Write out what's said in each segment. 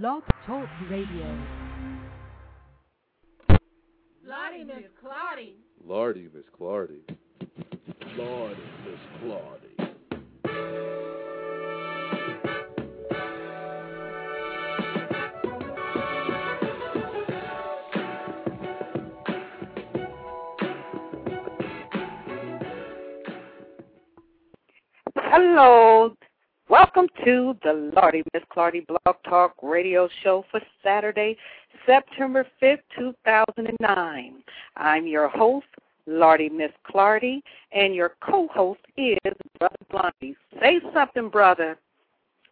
Blog Talk Radio. Lordy, Miss Clardy. Lardy Miss Clardy. Lordy, Miss Clardy. Hello. Welcome to the Lardy Miss Clardy Blog Talk radio show for Saturday, September 5th, 2009. I'm your host, Lardy Miss Clardy, and your co-host is Brother Blondie. Say something, brother.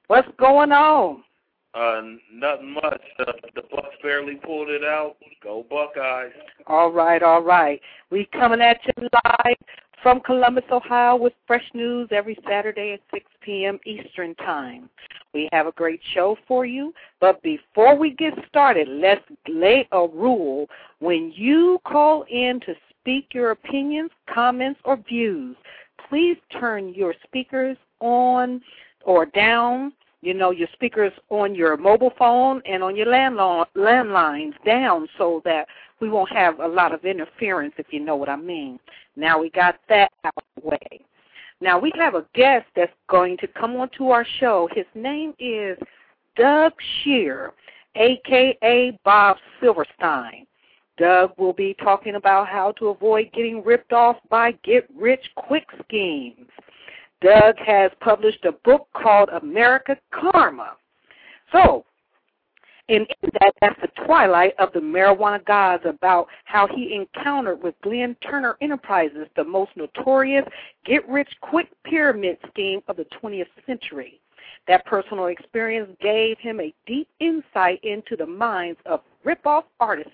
What's going on? Uh, nothing much. The, the Bucks barely pulled it out. Go Buckeyes. All right, all right. We coming at you live from Columbus, Ohio with fresh news every Saturday at 6 p.m. Eastern Time. We have a great show for you, but before we get started, let's lay a rule. When you call in to speak your opinions, comments, or views, please turn your speakers on or down you know, your speakers on your mobile phone and on your landline, landlines down so that we won't have a lot of interference, if you know what I mean. Now we got that out of the way. Now we have a guest that's going to come onto our show. His name is Doug Shear, aka Bob Silverstein. Doug will be talking about how to avoid getting ripped off by get rich quick schemes. Doug has published a book called America Karma. So, in, in that, that's the twilight of the marijuana gods about how he encountered with Glenn Turner Enterprises, the most notorious get-rich-quick pyramid scheme of the 20th century. That personal experience gave him a deep insight into the minds of rip-off artists.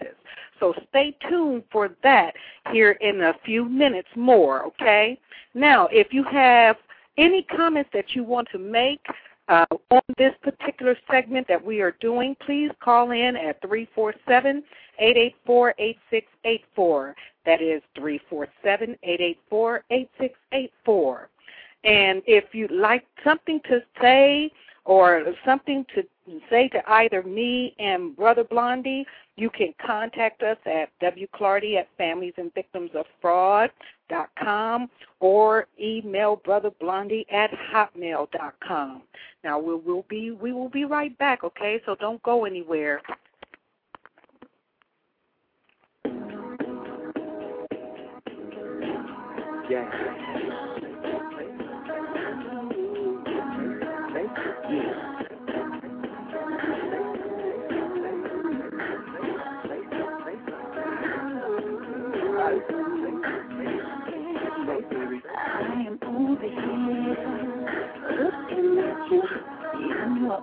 So stay tuned for that here in a few minutes more, okay? Now, if you have any comments that you want to make uh, on this particular segment that we are doing, please call in at 347-884-8684. That is 347-884-8684. And if you'd like something to say or something to say to either me and Brother Blondie, you can contact us at wclardy at familiesandvictimsoffraud.com or email Brother Blondie at hotmail.com. Now we will be we will be right back, okay? So don't go anywhere. Yeah.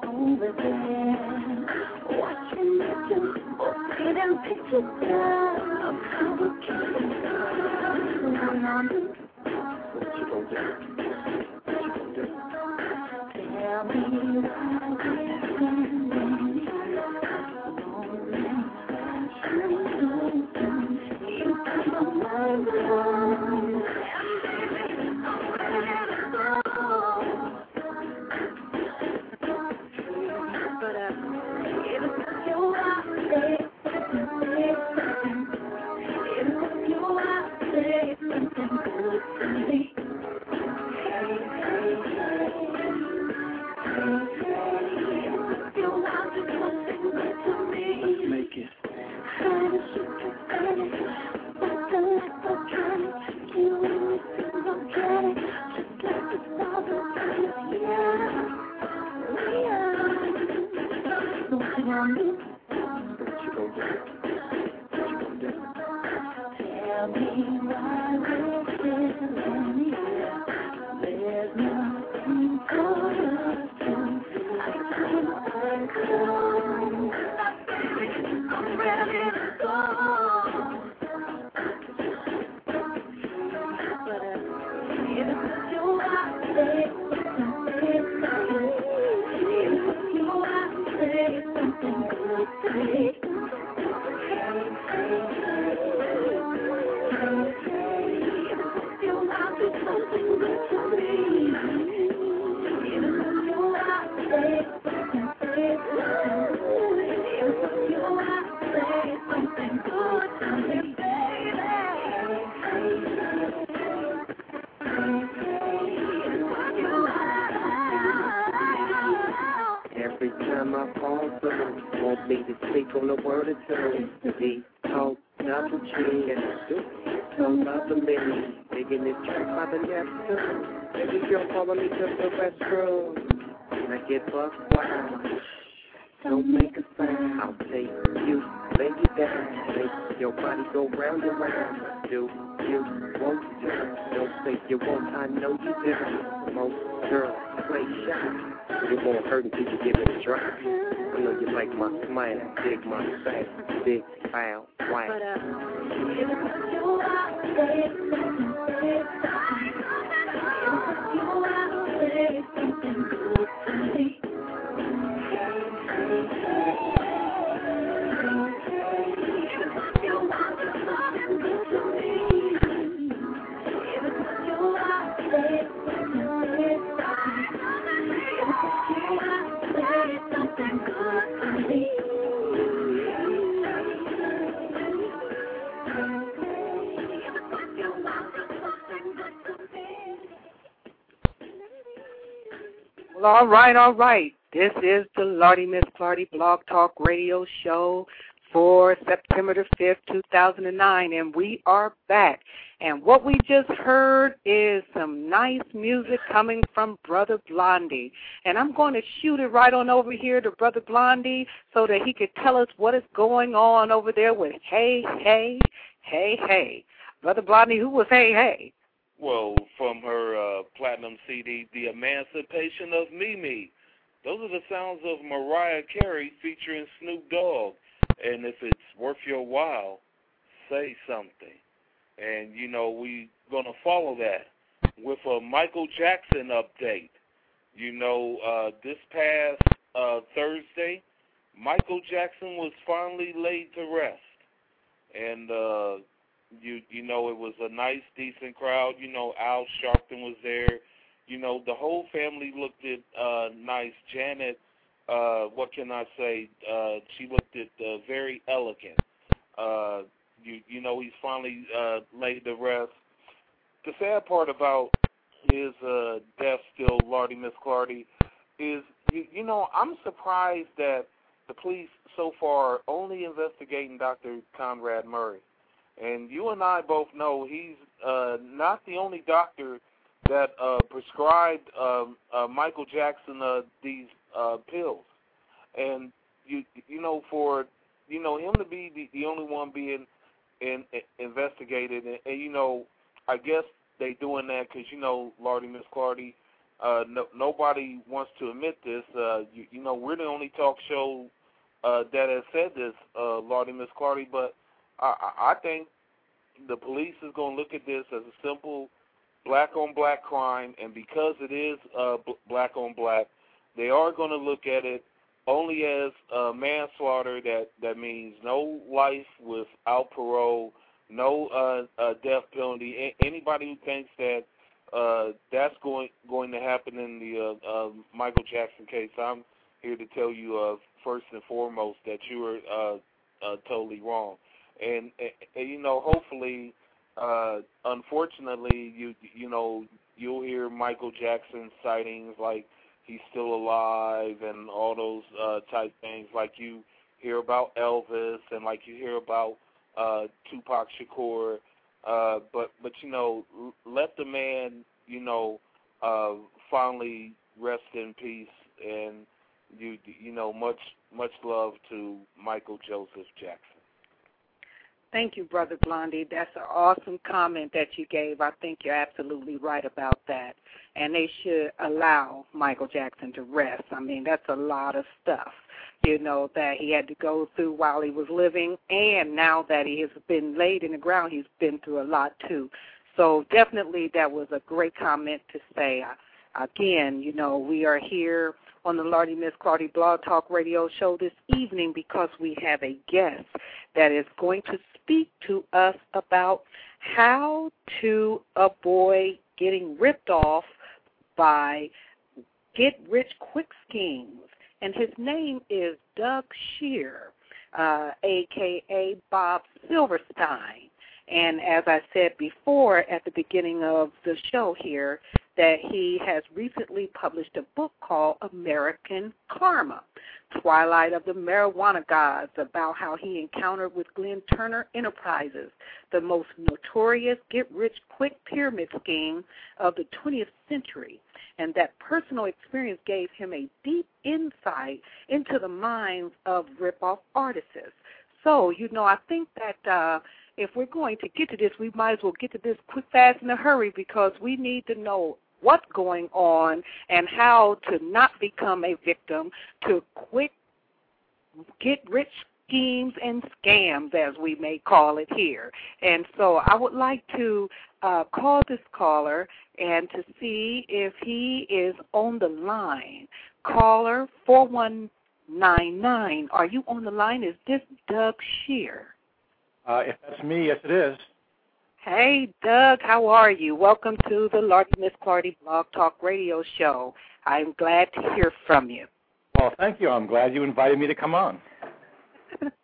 You over watching pictures of dig my big, foul, white. All right, all right. This is the Lardy Miss Clardy Blog Talk Radio Show for September the 5th, 2009, and we are back. And what we just heard is some nice music coming from Brother Blondie. And I'm going to shoot it right on over here to Brother Blondie so that he could tell us what is going on over there with Hey, Hey, Hey, Hey. Brother Blondie, who was Hey, Hey? From her uh, platinum CD, The Emancipation of Mimi. Those are the sounds of Mariah Carey featuring Snoop Dogg. And if it's worth your while, say something. And, you know, we're going to follow that with a Michael Jackson update. You know, uh, this past uh, Thursday, Michael Jackson was finally laid to rest. And, uh, you you know, it was a nice, decent crowd. You know, Al Sharpton was there. You know, the whole family looked at uh, nice. Janet, uh, what can I say? Uh, she looked at uh, very elegant. Uh, you you know, he's finally uh, laid to rest. The sad part about his uh, death, still, Lardy Miss Clardy, is you, you know I'm surprised that the police so far only investigating Dr. Conrad Murray. And you and I both know he's uh, not the only doctor that uh, prescribed um, uh, Michael Jackson uh, these uh, pills. And you you know for you know him to be the, the only one being in, in, investigated, and, and you know I guess they doing that because you know Lardy Miss Clardy. Uh, no, nobody wants to admit this. Uh, you, you know we're the only talk show uh, that has said this, uh, Lardy Miss Clardy, but I, I think the police is going to look at this as a simple black on black crime, and because it is uh, b- black on black, they are going to look at it only as uh, manslaughter. That that means no life without parole, no uh, uh, death penalty. A- anybody who thinks that uh, that's going going to happen in the uh, uh, Michael Jackson case, I'm here to tell you uh, first and foremost that you are uh, uh, totally wrong and, and you know hopefully uh unfortunately you you know you'll hear Michael Jackson sightings like he's still alive and all those uh type things. Like you hear about Elvis and like you hear about uh Tupac Shakur. Uh but but you know let the man you know uh finally rest in peace and you you know much much love to Michael Joseph Jackson Thank you, Brother Blondie. That's an awesome comment that you gave. I think you're absolutely right about that. And they should allow Michael Jackson to rest. I mean, that's a lot of stuff, you know, that he had to go through while he was living. And now that he has been laid in the ground, he's been through a lot too. So definitely that was a great comment to say. Again, you know, we are here on the Lardy Miss Clardy Blog Talk Radio show this evening because we have a guest that is going to speak to us about how to avoid getting ripped off by get rich quick schemes. And his name is Doug Shear, uh, aka Bob Silverstein. And as I said before at the beginning of the show here, that he has recently published a book called American Karma Twilight of the Marijuana Gods, about how he encountered with Glenn Turner Enterprises, the most notorious get rich quick pyramid scheme of the 20th century. And that personal experience gave him a deep insight into the minds of rip-off artists. So, you know, I think that uh, if we're going to get to this, we might as well get to this quick, fast, in a hurry because we need to know what's going on and how to not become a victim to quick get rich schemes and scams, as we may call it here. And so I would like to uh, call this caller and to see if he is on the line. Caller 4199, are you on the line? Is this Doug Shear? Uh, if that's me, yes, it is. Hey, Doug, how are you? Welcome to the Lardy Miss Clardy Blog Talk Radio Show. I'm glad to hear from you. Well, thank you. I'm glad you invited me to come on.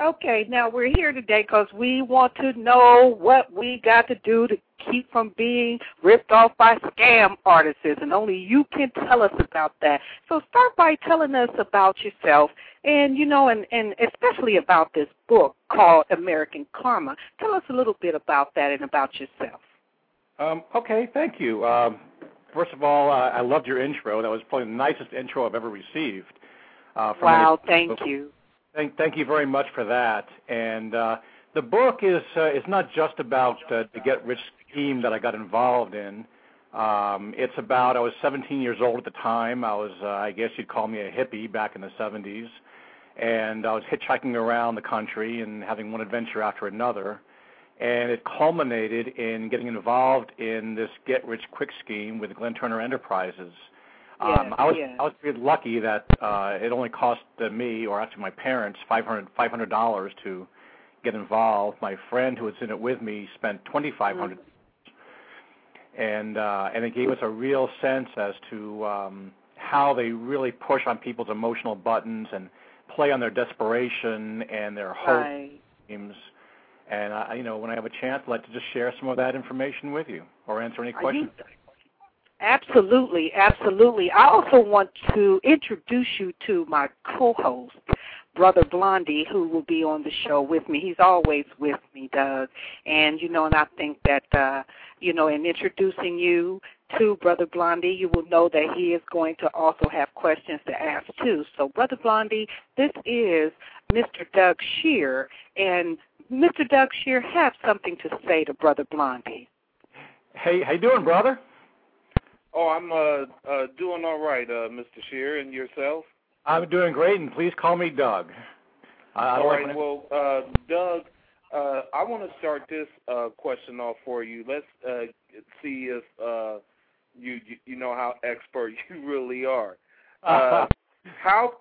okay, now we're here today because we want to know what we got to do to keep from being ripped off by scam artists, and only you can tell us about that. So start by telling us about yourself, and you know, and and especially about this book called American Karma. Tell us a little bit about that and about yourself. Um, okay, thank you. Um, first of all, uh, I loved your intro. That was probably the nicest intro I've ever received. Uh, from wow, thank you. Thank, you very much for that. And uh, the book is uh, is not just about uh, the get rich scheme that I got involved in. Um, it's about I was 17 years old at the time. I was I guess you'd call me a hippie back in the 70s, and I was hitchhiking around the country and having one adventure after another. And it culminated in getting involved in this get rich quick scheme with Glenn Turner Enterprises. Um, I was yes. I was pretty lucky that uh, it only cost uh, me or actually my parents five hundred five hundred dollars to get involved. My friend who was in it with me spent twenty five hundred, Mm-hmm. and uh, and it gave us a real sense as to um, how they really push on people's emotional buttons and play on their desperation and their hope Right. And I, you know, when I have a chance, I'd like to just share some of that information with you or answer any Are questions. you- Absolutely, absolutely. I also want to introduce you to my co-host, Brother Blondie, who will be on the show with me. He's always with me, Doug. And you know, and I think that uh, you know, in introducing you to Brother Blondie, you will know that he is going to also have questions to ask too. So, Brother Blondie, this is Mr. Doug Shear, and Mr. Doug Shear have something to say to Brother Blondie. Hey, how you doing, brother? Oh, I'm uh, uh, doing all right, uh, Mr. Shear, and yourself? I'm doing great, and please call me Doug. I, I All like right. when- Well, uh, Doug, uh, I want to start this uh, question off for you. Let's uh, see if uh, you, you you know how expert you really are. Uh, how?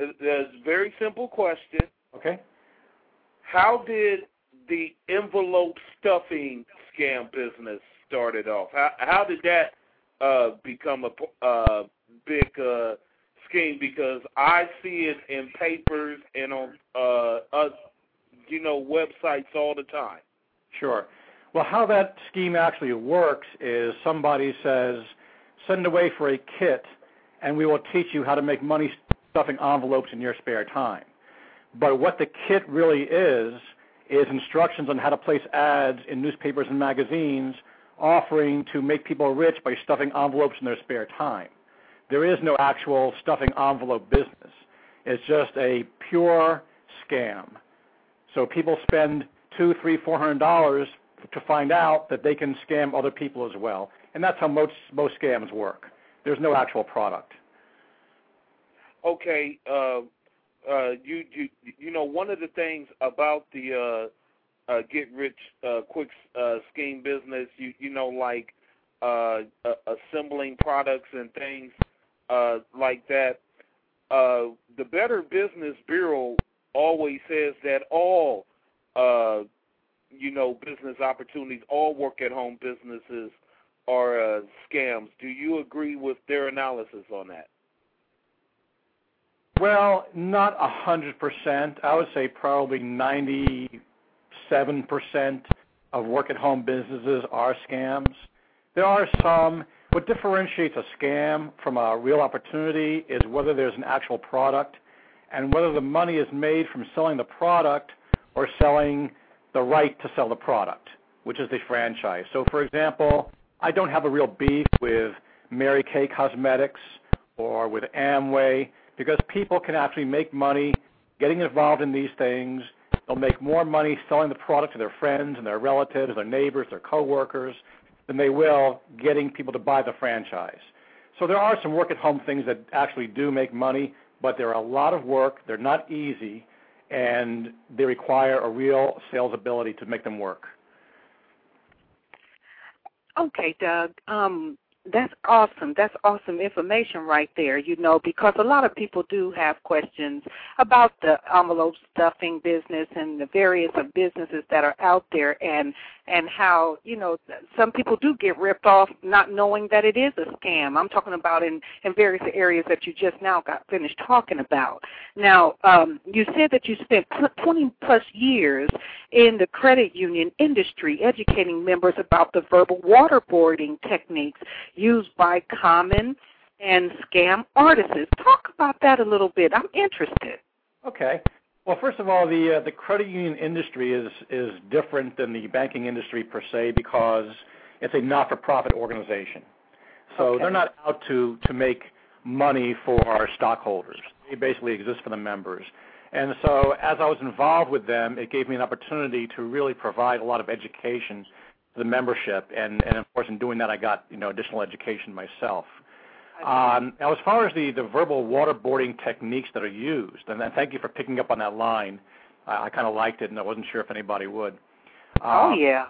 It's a very simple question. okay. How did the envelope stuffing scam business started off? How how did that uh, become a uh, big uh, scheme? Because I see it in papers and on uh, uh, you know websites all the time. Sure. Well, how that scheme actually works is somebody says, send away for a kit, and we will teach you how to make money stuffing envelopes in your spare time. But what the kit really is, is instructions on how to place ads in newspapers and magazines offering to make people rich by stuffing envelopes in their spare time. There is no actual stuffing envelope business. It's just a pure scam. So people spend two, three, four hundred dollars to find out that they can scam other people as well, and that's how most most scams work. There's no actual product. Okay, uh, uh, you you you know one of the things about the uh, get rich uh, quick uh, scheme business. You you know like uh, uh, assembling products and things uh, like that. Uh, the Better Business Bureau always says that all uh, you know business opportunities, all work at home businesses are uh, scams. Do you agree with their analysis on that? Well, not a hundred percent. I would say probably ninety 7% of work-at-home businesses are scams. There are some. What differentiates a scam from a real opportunity is whether there's an actual product and whether the money is made from selling the product or selling the right to sell the product, which is the franchise. For example, I don't have a real beef with Mary Kay Cosmetics or with Amway because people can actually make money getting involved in these things They'll make more money selling the product to their friends and their relatives, their neighbors, their coworkers than they will getting people to buy the franchise. So there are some work at home things that actually do make money, but they're a lot of work. They're not easy, and they require a real sales ability to make them work. Okay, Doug. Um, that's awesome. That's awesome information right there, you know, because a lot of people do have questions about the envelope stuffing business and the various businesses that are out there and and how, you know, some people do get ripped off not knowing that it is a scam. I'm talking about in in various areas that you just now got finished talking about. Now, um you said that you spent 20 plus years in the credit union industry educating members about the verbal waterboarding techniques used by common and scam artists. Talk about that a little bit. I'm interested. Okay. Well, first of all, the uh, the credit union industry is is different than the banking industry per se because it's a not-for-profit organization. So Okay. they're not out to to make money for our stockholders. They basically exist for the members. And so as I was involved with them, it gave me an opportunity to really provide a lot of education the membership. And, and of course, in doing that, I got you know additional education myself. Um, now, as far as the, the verbal waterboarding techniques that are used, and thank you for picking up on that line. I, I kind of liked it, and I wasn't sure if anybody would. oh Um, yeah.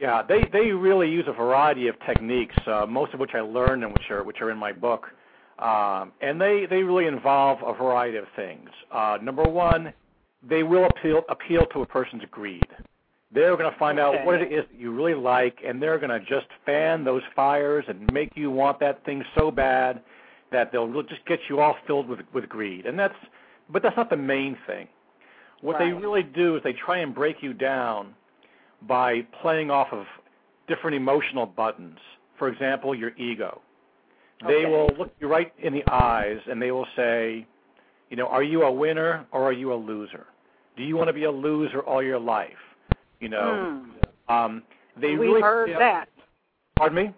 yeah, they they really use a variety of techniques, uh, most of which I learned and which are which are in my book, um, and they they really involve a variety of things. Uh, number one, they will appeal appeal to a person's greed. They're going to find Okay. out what it is that you really like, and they're going to just fan those fires and make you want that thing so bad that they'll just get you all filled with with greed. And that's, but that's not the main thing. What they really do is they try and break you down by playing off of different emotional buttons. For example, your ego. They Okay. will look you right in the eyes and they will say, you know, are you a winner or are you a loser? Do you want to be a loser all your life? You know, Hmm. um, they we really heard yeah, that. Pardon me.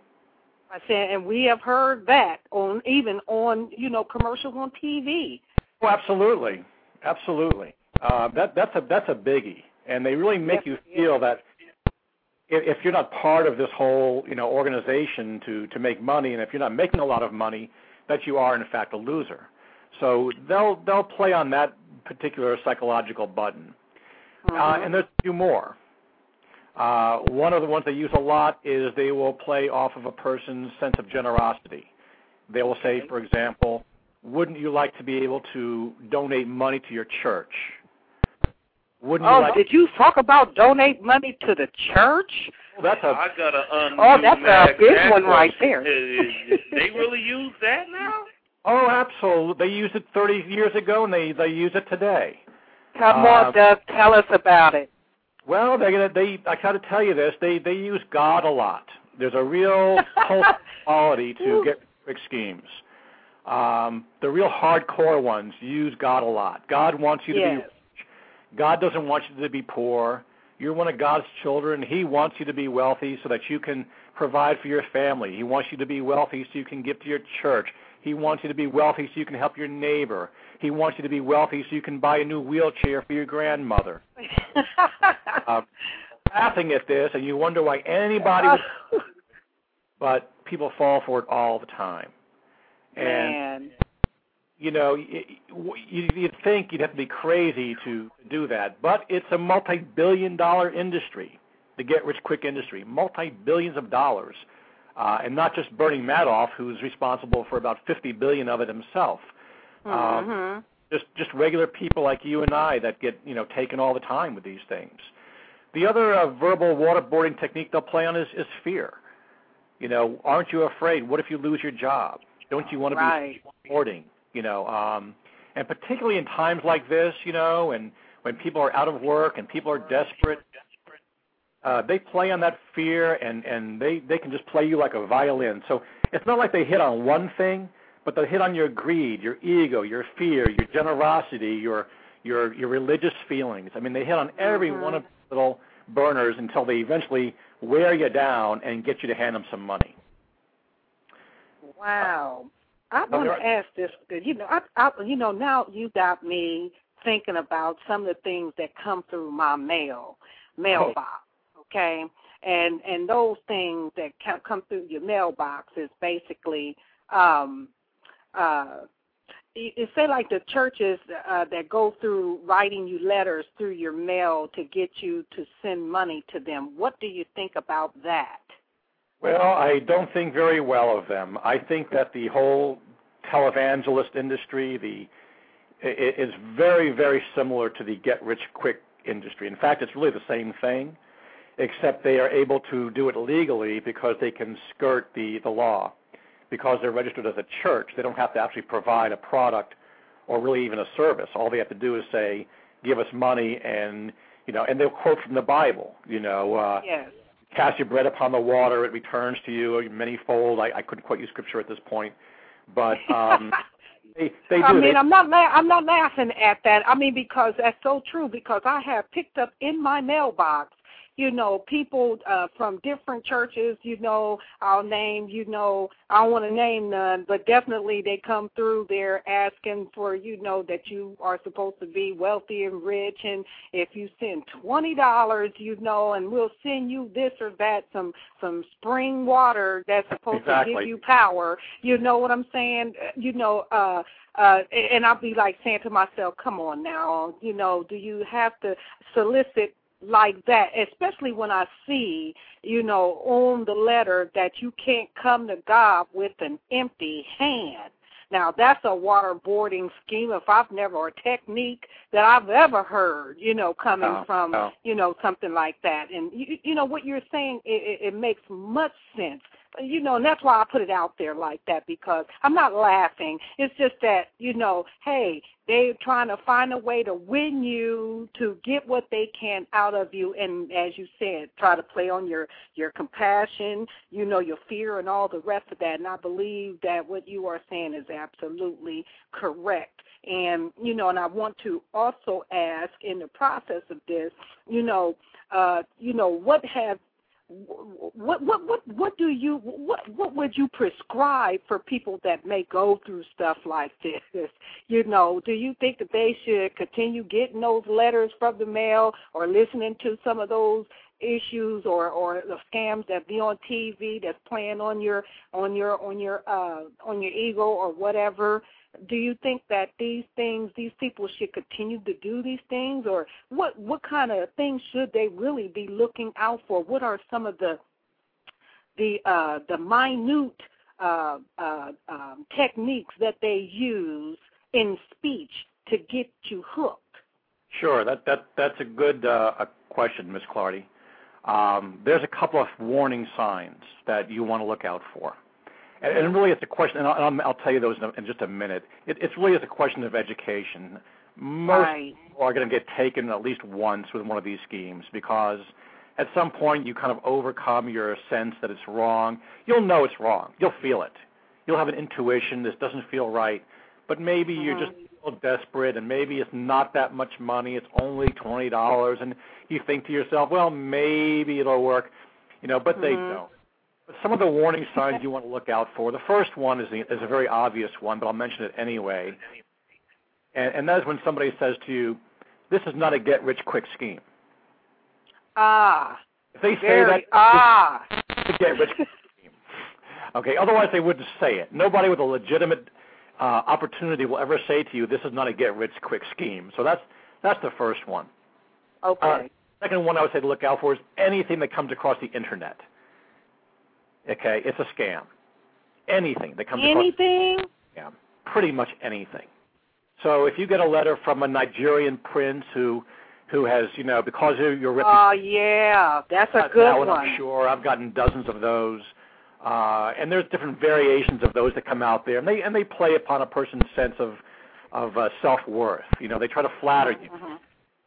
I said, and we have heard that on even on you know commercials on TV. Oh, absolutely, absolutely. Uh, that that's a that's a biggie, and they really make Yes, you feel that if, if you're not part of this whole you know organization to to make money, and if you're not making a lot of money, that you are in fact a loser. So they'll they'll play on that particular psychological button, uh, Mhm. and there's a few more. Uh, one of the ones they use a lot is they will play off of a person's sense of generosity. They will say, for example, wouldn't you like to be able to donate money to your church? Wouldn't you oh, like did you talk about donate money to the church? Well, that's a I got to undo Oh, that's a big that one right there. They really use that now? Oh, absolutely. They used it 30 years ago and they they use it today. Come Uh, on, Doug, tell us about it. Well, they're gonna they I got to tell you this, they they use God a lot. There's a real cult quality to get quick schemes. Um, the real hardcore ones use God a lot. God wants you to be Yes. God doesn't want you to be poor. You're one of God's children. He wants you to be wealthy so that you can provide for your family. He wants you to be wealthy so you can give to your church. He wants you to be wealthy so you can help your neighbor. He wants you to be wealthy so you can buy a new wheelchair for your grandmother. Uh, laughing at this, and you wonder why anybody would, but people fall for it all the time. And Man. you know, you- you'd think you'd have to be crazy to do that, but it's a multi-billion-dollar industry, the get-rich-quick industry, multi-billions of dollars, uh, and not just Bernie Madoff, who's responsible for about 50 billion of it himself. Um, Mhm. just just regular people like you and I that get you know taken all the time with these things. The other uh, verbal waterboarding technique they'll play on is, is fear. You know, aren't you afraid? What if you lose your job? Don't you want to Right. be supporting? You know, um, and particularly in times like this, you know, and when people are out of work and people are desperate, uh, they play on that fear and and they they can just play you like a violin. So it's not like they hit on one thing, but they hit on your greed, your ego, your fear, your generosity, your your your religious feelings. I mean, they hit on every Mhm. one of the little burners until they eventually wear you down and get you to hand them some money. Wow. I Oh, want to ask this. You know, I, I, you know, now you got me thinking about some of the things that come through my mail, mailbox. Okay, and and those things that come come through your mailbox is basically, um, uh, you say like the churches uh, that go through writing you letters through your mail to get you to send money to them. What do you think about that? Well, I don't think very well of them. I think that the whole televangelist industry, the i- i- is very, very similar to the get-rich-quick industry. In fact, it's really the same thing, except they are able to do it legally because they can skirt the the law. Because they're registered as a church, they don't have to actually provide a product or really even a service. All they have to do is say, "Give us money," and you know, and they'll quote from the Bible. You know, uh, Yes. cast your bread upon the water, it returns to you manyfold. I, I couldn't quote you scripture at this point, but um, they they do. I mean, I'm not la- I'm not laughing at that. I mean, because that's so true. Because I have picked up in my mailbox, you know, people uh, from different churches. You know, I'll name. You know, I don't want to name none, but definitely they come through there asking for you know that you are supposed to be wealthy and rich, and if you send twenty dollars, you know, and we'll send you this or that, some some spring water that's supposed to give you power. You know what I'm saying? Uh, You know, uh uh and I'll be like saying to myself, Come on now, you know, do you have to solicit like that, especially when I see, you know, on the letter that you can't come to God with an empty hand. Now that's a waterboarding scheme if I've never or technique that I've ever heard, you know, coming Oh, from oh. you know something like that. And you, you know what you're saying, it, it, it makes much sense. You know, and that's why I put it out there like that because I'm not laughing. It's just that you know, hey, they're trying to find a way to win you to get what they can out of you, and as you said, try to play on your your compassion, you know, your fear, and all the rest of that. And I believe that what you are saying is absolutely correct. And you know, and I want to also ask in the process of this, you know, uh, you know, what have what what what what do you what what would you prescribe for people that may go through stuff like this? You know do you think that they should continue getting those letters from the mail or listening to some of those issues or or the scams that be on TV that's playing on your on your on your uh on your ego or whatever do you think that these things these people should continue to do these things? Or what what kind of things should they really be looking out for? What are some of the the uh the minute uh uh um techniques that they use in speech to get you hooked? Sure, that that that's a good uh, a question, Miss Clardy. Um, there's a couple of warning signs that you want to look out for, and, and really it's a question. And I'll, I'll tell you those in, a, in just a minute. It, it's really is a question of education. Most right people are going to get taken at least once with one of these schemes because at some point you kind of overcome your sense that it's wrong. You'll know it's wrong. You'll feel it. You'll have an intuition. This doesn't feel right. But maybe you're just feel desperate, and maybe it's not that much money. It's only twenty dollars, and you think to yourself, well, maybe it'll work, you know. But they Mhm. don't. Some of the warning signs you want to look out for. The first one is the, is a very obvious one, but I'll mention it anyway. And, and that is when somebody says to you, "This is not a get-rich-quick scheme." ah If they say very that, ah get-rich-quick scheme. Okay. Otherwise, they wouldn't say it. Nobody with a legitimate uh, opportunity will ever say to you, "This is not a get-rich-quick scheme." So that's that's the first one. okay Uh, second one I would say to look out for is anything that comes across the internet. Okay, it's a scam. Anything that comes anything the scam, pretty much anything. So if you get a letter from a Nigerian prince who who has, you know, because of your reputation, oh yeah that's a good one, one I'm sure I've gotten dozens of those. Uh, and there's different variations of those that come out there, and they and they play upon a person's sense of of uh, self worth. You know, they try to flatter you. Mhm.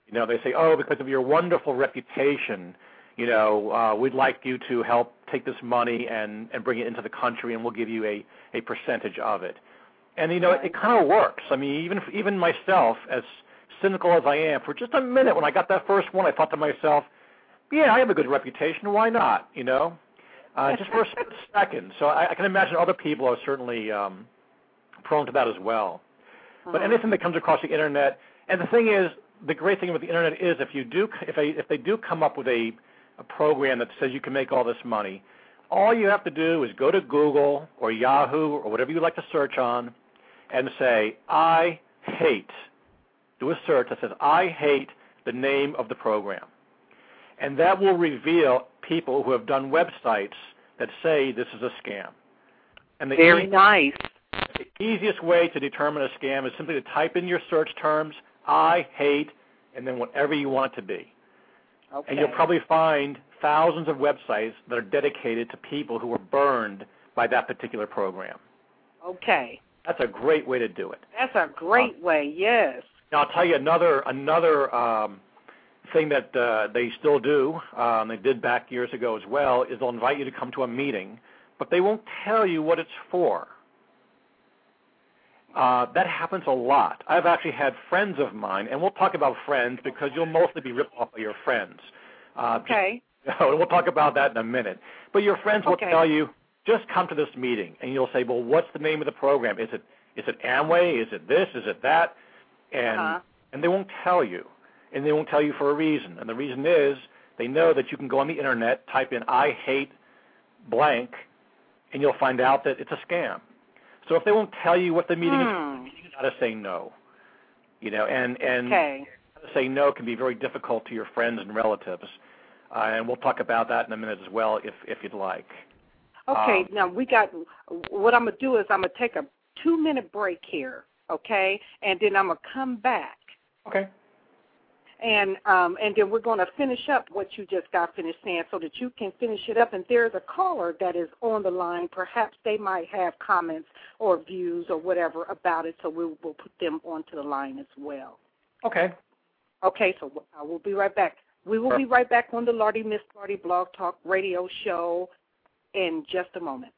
You know, they say, "Oh, because of your wonderful reputation, you know, uh, we'd like you to help take this money and and bring it into the country, and we'll give you a a percentage of it. And you know, it, it kind of works. I mean, even even myself, as cynical as I am, for just a minute when I got that first one, I thought to myself, yeah, I have a good reputation. Why not? You know, uh, just for a second. So I, I can imagine other people are certainly um, prone to that as well. But Uh-huh. anything that comes across the internet, and the thing is, the great thing about the internet is if you do, if they if they do come up with a a program that says you can make all this money, all you have to do is go to Google or Yahoo or whatever you like to search on, and say I hate. Do a search that says I hate the name of the program, and that will reveal people who have done websites that say this is a scam. And the Very nice. the easiest way to determine a scam is simply to type in your search terms, I hate, and then whatever you want it to be. Okay. And you'll probably find thousands of websites that are dedicated to people who were burned by that particular program. okay. That's a great way to do it. That's a great way. Yes. Now I'll tell you another another um, thing that uh, they still do. Um, they did back years ago as well. Is they'll invite you to come to a meeting, but they won't tell you what it's for. Uh, that happens a lot. I've actually had friends of mine, and we'll talk about friends because you'll mostly be ripped off by your friends. Uh, Okay. and we'll talk about that in a minute. But your friends will Okay. tell you, just come to this meeting, and you'll say, well, what's the name of the program? Is it is it Amway? Is it this? Is it that? And Uh-huh. and they won't tell you, and they won't tell you for a reason. And the reason is they know that you can go on the internet, type in "I hate blank," and you'll find out that it's a scam. So if they won't tell you what the meeting is, Hmm. you got to say no. You know, and and Okay. say no can be very difficult to your friends and relatives. Uh, and we'll talk about that in a minute as well, if if you'd like. Okay, Um, now we got what I'm gonna do is I'm gonna take a two minute break here, okay, and then I'm gonna come back Okay. And um and then we're gonna finish up what you just got finished saying so that you can finish it up. And there's a caller that is on the line. Perhaps they might have comments or views or whatever about it, so we will put them onto the line as well. Okay. Okay, so I will be right back. We will be right back on the Lardy Miss Lardy Blog Talk Radio Show in just a moment.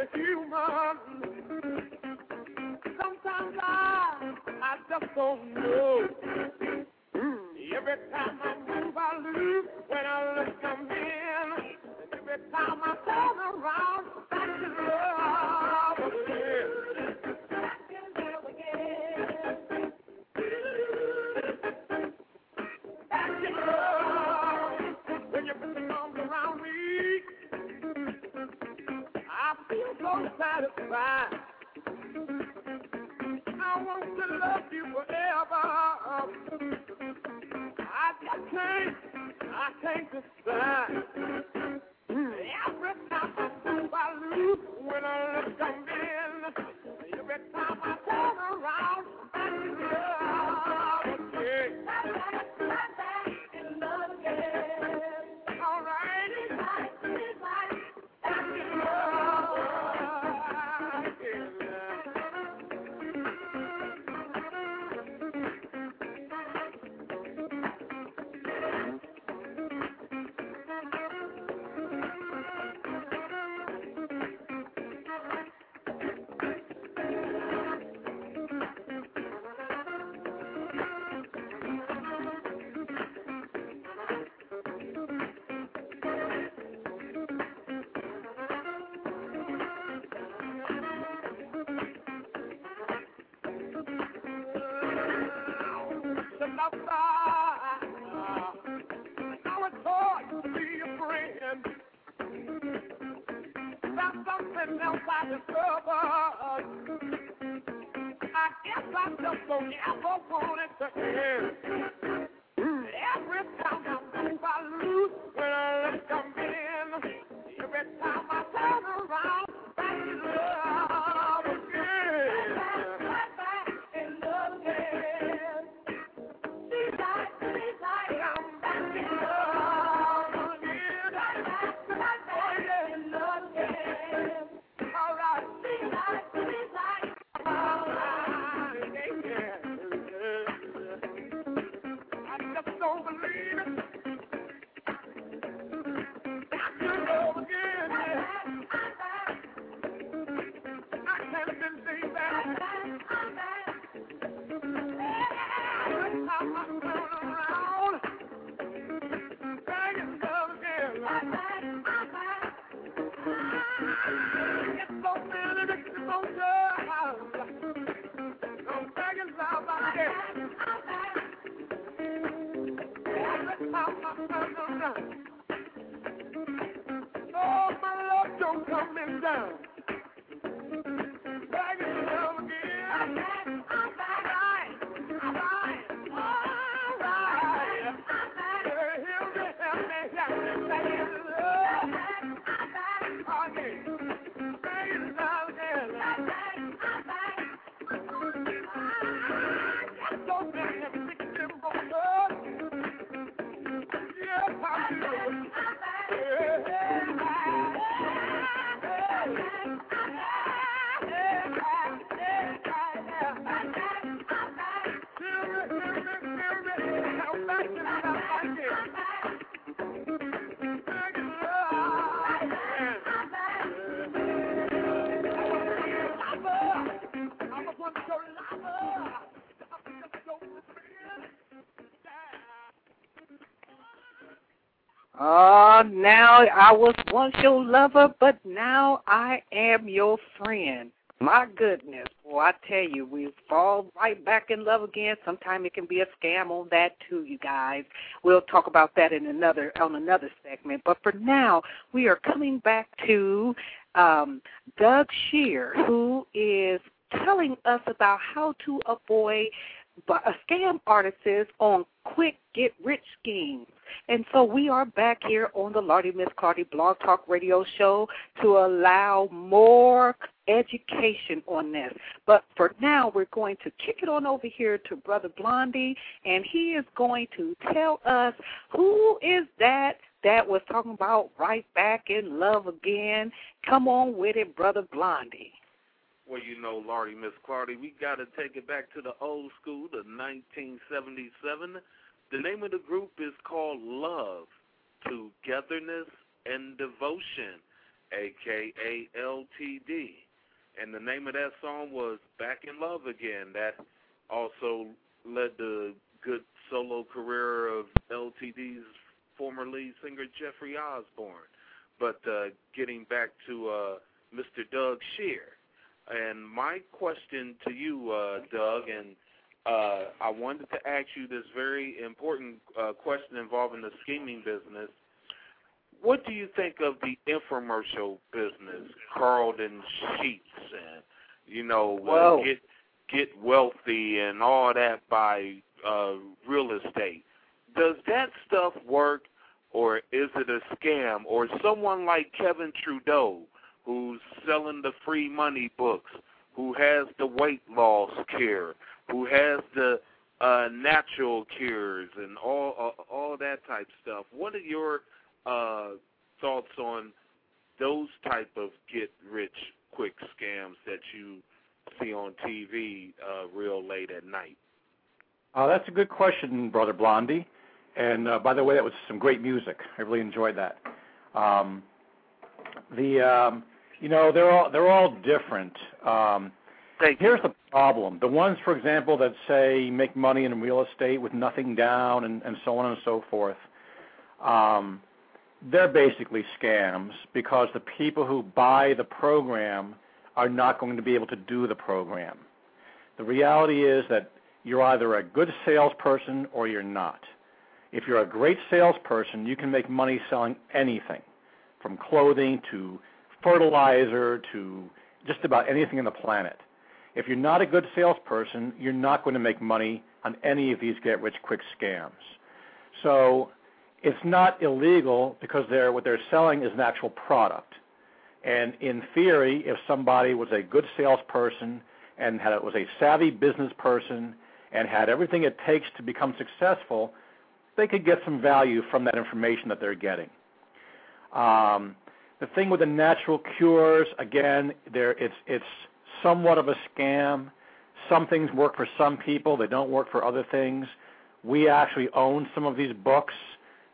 I'm human. Sometimes I, I just don't know. I can't decide. I I was once your lover, but now I am your friend. My goodness, well, I tell you, we fall right back in love again. Sometimes it can be a scam on that too, you guys. We'll talk about that in another on another segment. But for now, we are coming back to um, Doug Shear, who is telling us about how to avoid scam artists on quick get rich schemes. And so we are back here on the Lardy Miss Clardy Blog Talk Radio Show to allow more education on this. But for now, we're going to kick it on over here to Brother Blondie, and he is going to tell us who is that that was talking about right back in love again. Come on with it, Brother Blondie. Well, you know, Lardy, Miss Clardy, we got to take it back to the old school, the 1977. The name of the group is called Love, Togetherness, and Devotion, a.k.a. LTD. And the name of that song was Back in Love Again. That also led the good solo career of LTD's former lead singer, Jeffrey Osborne. But uh, getting back to uh, Mr. Doug Shear. And my question to you, uh, Doug, and uh, I wanted to ask you this very important uh, question involving the scheming business. What do you think of the infomercial business, Carleton Sheets, and you know, uh, get get wealthy and all that by uh, real estate? Does that stuff work, or is it a scam? Or someone like Kevin Trudeau, who's selling the free money books, who has the weight loss cure, who has the uh, natural cures and all uh, all that type stuff. What are your uh, thoughts on those type of get rich quick scams that you see on TV uh, real late at night? Uh, that's a good question, Brother Blondie. And uh, by the way, that was some great music. I really enjoyed that. Um, the um, you know they're all they're all different. Um, Thank you. here's the problem: the ones, for example, that say make money in real estate with nothing down and, and so on and so forth. Um, they're basically scams because the people who buy the program are not going to be able to do the program. The reality is that you're either a good salesperson or you're not. If you're a great salesperson, you can make money selling anything, from clothing to fertilizer to just about anything on the planet. If you're not a good salesperson, you're not going to make money on any of these get rich quick scams. So it's not illegal because they're what they're selling is an actual product. And in theory, if somebody was a good salesperson and had was a savvy business person and had everything it takes to become successful, they could get some value from that information that they're getting. Um, the thing with the natural cures, again, there it's it's somewhat of a scam. Some things work for some people; they don't work for other things. We actually own some of these books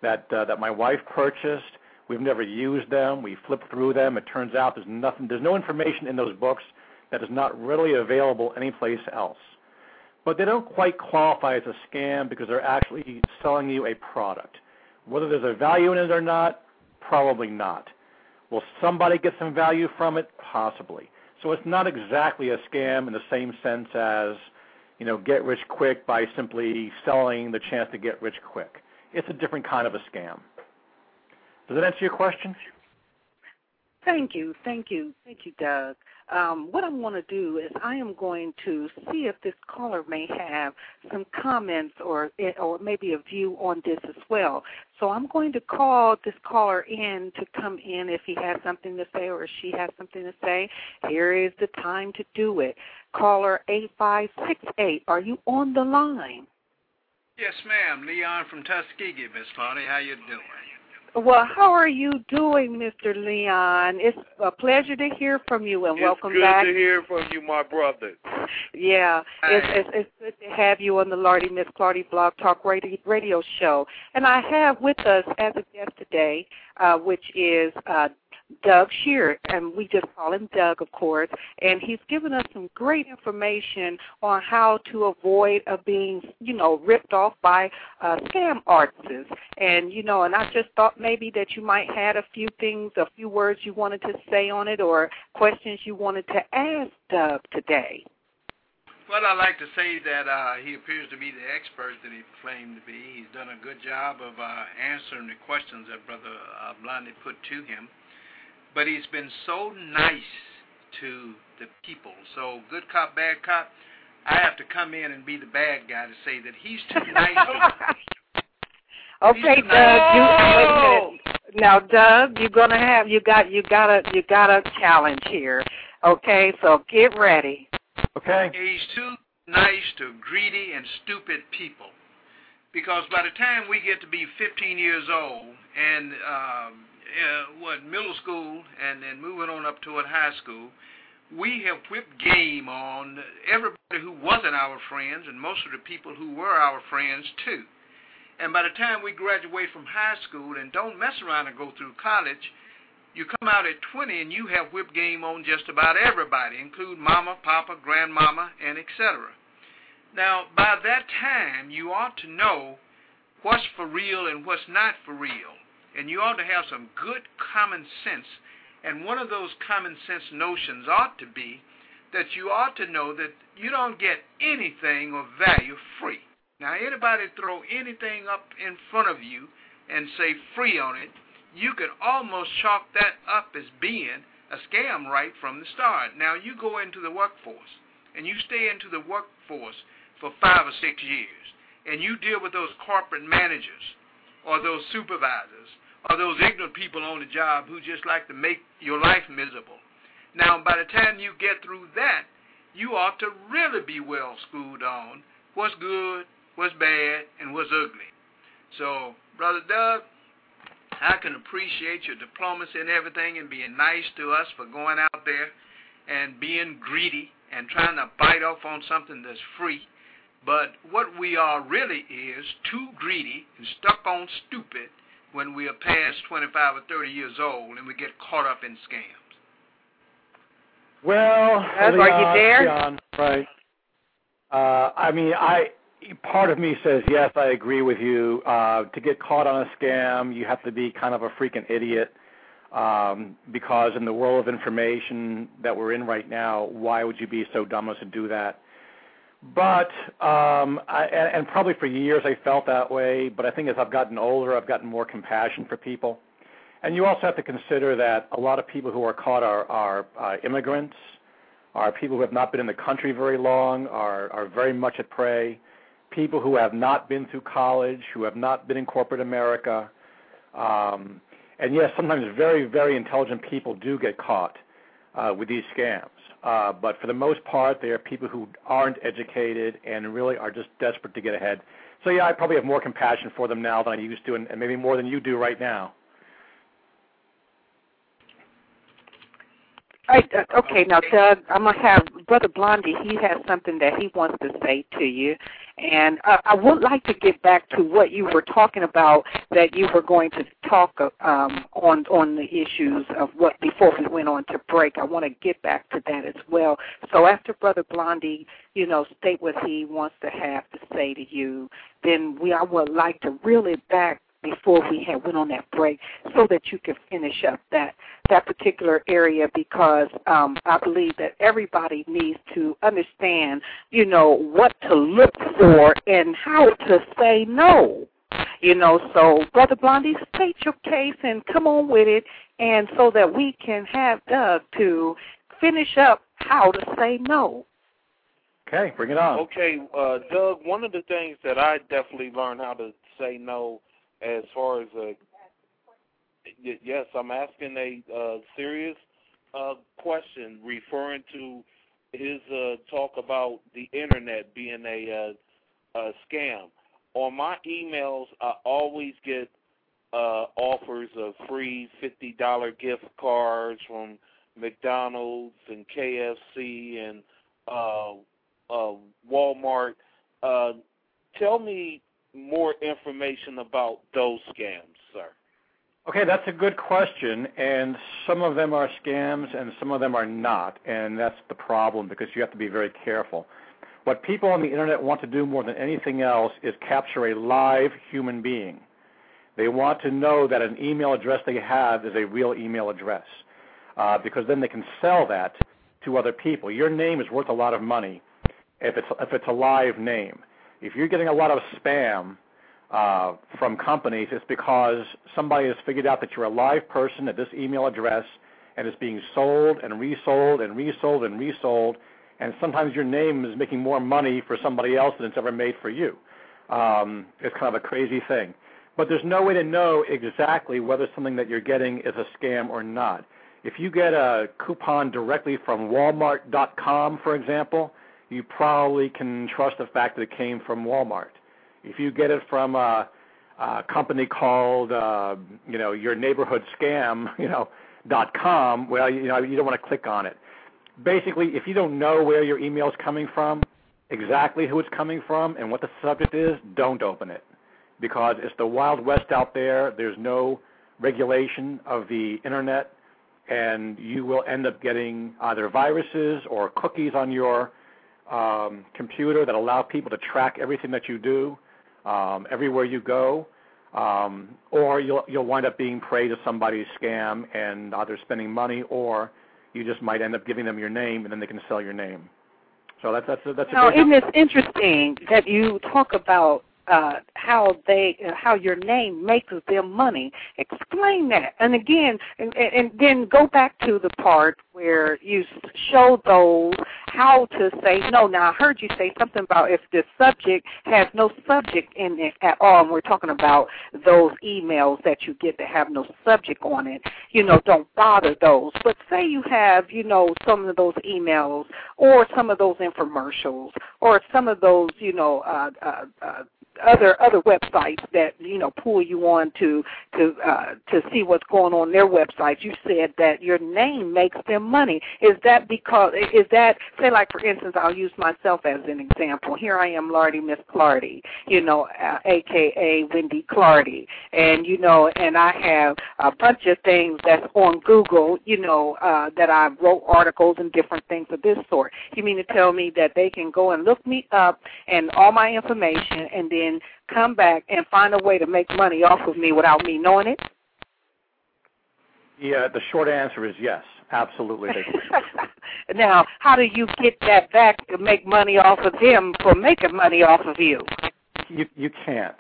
that uh, that my wife purchased. We've never used them. We flipped through them. It turns out there's nothing. There's no information in those books that is not readily available anyplace else. But they don't quite qualify as a scam because they're actually selling you a product. Whether there's a value in it or not, probably not. Will somebody get some value from it? Possibly. So it's not exactly a scam in the same sense as, you know, get rich quick by simply selling the chance to get rich quick. It's a different kind of a scam. Does that answer your question? Thank you, thank you, thank you, Doug. Um, what I want to do is I am going to see if this caller may have some comments or or maybe a view on this as well. So I'm going to call this caller in to come in if he has something to say or she has something to say. Here is the time to do it. Caller 8568, are you on the line? Yes, ma'am. Leon from Tuskegee, Miss Bonnie. How you doing? Well, how are you doing, Mr. Leon? It's a pleasure to hear from you, and it's welcome good back. to hear from you, my brother. Yeah, it's, it's it's good to have you on the Lardy Miss Clardy Blog Talk radio, radio show. And I have with us as a guest today, uh, which is uh, Doug Shear, and we just call him Doug, of course. And he's given us some great information on how to avoid uh, being, you know, ripped off by uh, scam artists. And you know, and I just thought maybe that you might had a few things, a few words you wanted to say on it, or questions you wanted to ask Doug today. Well, I'd like to say that uh, he appears to be the expert that he claimed to be. He's done a good job of uh, answering the questions that Brother uh, Blondie put to him. But he's been so nice to the people. So, good cop, bad cop, I have to come in and be the bad guy to say that he's too nice to Okay, Doug. You, wait a. Now, Doug, you're gonna have you got you got a you got a challenge here. Okay, so get ready. Okay. He's too nice to greedy and stupid people. Because by the time we get to be 15 years old and um, uh, what middle school and then moving on up toward high school, we have whipped game on everybody who wasn't our friends and most of the people who were our friends too. And by the time we graduate from high school and don't mess around and go through college, you come out at 20 and you have whipped game on just about everybody, include mama, papa, grandmama, and etc. Now, by that time, you ought to know what's for real and what's not for real. And you ought to have some good common sense. And one of those common sense notions ought to be that you ought to know that you don't get anything of value free. Now, anybody throw anything up in front of you and say free on it, you could almost chalk that up as being a scam right from the start. Now, you go into the workforce and you stay into the workforce for five or six years, and you deal with those corporate managers or those supervisors or those ignorant people on the job who just like to make your life miserable. Now, by the time you get through that, you ought to really be well schooled on what's good, what's bad, and what's ugly. So, Brother Doug, I can appreciate your diplomacy and everything and being nice to us for going out there and being greedy and trying to bite off on something that's free. But what we are really is too greedy and stuck on stupid when we are past 25 or 30 years old and we get caught up in scams. Well, Doug, are you Leon, there? Leon, right. Uh, I mean, I part of me says yes, I agree with you. Uh, to get caught on a scam, you have to be kind of a freaking idiot. Um, because in the world of information that we're in right now, why would you be so dumb as to do that? But um, I, and, probably for years I felt that way. But I think as I've gotten older, I've gotten more compassion for people. And you also have to consider that a lot of people who are caught are, are uh, immigrants, are people who have not been in the country very long, are, are very much at prey, people who have not been through college, who have not been in corporate America. Um, and yes, sometimes very, very intelligent people do get caught uh, with these scams. Uh, but for the most part, they are people who aren't educated and really are just desperate to get ahead. So yeah, I probably have more compassion for them now than I used to, and, and maybe more than you do right now. Uh, okay, now Doug, I'm gonna have Brother Blondie. He has something that he wants to say to you, and uh, I would like to get back to what you were talking about. That you were going to talk um, on on the issues of what before we went on to break. I want to get back to that as well. So after Brother Blondie, you know, state what he wants to have to say to you, then we I would like to reel it back before we had went on that break so that you could finish up that that particular area because um, I believe that everybody needs to understand, you know, what to look for and how to say no. You know, so Brother Blondie, state your case and come on with it, and so that we can have Doug to finish up how to say no. Okay, bring it on. Okay, uh, Doug, one of the things that I definitely learned how to say no as far as a yes, I'm asking a uh, serious uh, question referring to his uh, talk about the internet being a, uh, a scam. On my emails, I always get uh, offers of free fifty dollar gift cards from McDonald's and KFC and uh, uh, Walmart. Uh, tell me more information about those scams, sir? Okay, that's a good question, and some of them are scams and some of them are not, and that's the problem because you have to be very careful. What people on the internet want to do more than anything else is capture a live human being. They want to know that an email address they have is a real email address uh, because then they can sell that to other people. Your name is worth a lot of money if it's if it's a live name if you're getting a lot of spam uh, from companies, it's because somebody has figured out that you're a live person at this email address and it's being sold and resold and resold and resold. And sometimes your name is making more money for somebody else than it's ever made for you. Um, it's kind of a crazy thing. But there's no way to know exactly whether something that you're getting is a scam or not. If you get a coupon directly from Walmart.com, for example, you probably can trust the fact that it came from Walmart. If you get it from a, a company called, uh, you know, your neighborhood scam, you know, dot com, well, you know, you don't want to click on it. Basically, if you don't know where your email is coming from, exactly who it's coming from, and what the subject is, don't open it because it's the wild west out there. There's no regulation of the internet, and you will end up getting either viruses or cookies on your um, computer that allow people to track everything that you do, um, everywhere you go, um, or you'll you'll wind up being prey to somebody's scam and either spending money or you just might end up giving them your name and then they can sell your name. So that's that's a, that's. Now, isn't it interesting that you talk about uh, how they uh, how your name makes them money. Explain that, and again, and, and then go back to the part where you show those how to say no. Now I heard you say something about if the subject has no subject in it at all, and we're talking about those emails that you get that have no subject on it. You know, don't bother those. But say you have, you know, some of those emails or some of those infomercials or some of those, you know, uh, uh, uh, other other websites that you know pull you on to to uh, to see what's going on their websites. You said that your name makes them money. Is that because is that say like for instance I'll use myself as an example. Here I am, Lardy Miss Clardy, you know, uh, aka Wendy Clardy, and you know, and I have a bunch of things that's on Google, you know, uh, that I wrote articles and different things of this sort. You mean to tell me that they can go and look me up and all my information and then come back and find a way to make money off of me without me knowing it? Yeah, the short answer is yes, absolutely. now, how do you get that back to make money off of them for making money off of you? You you can't.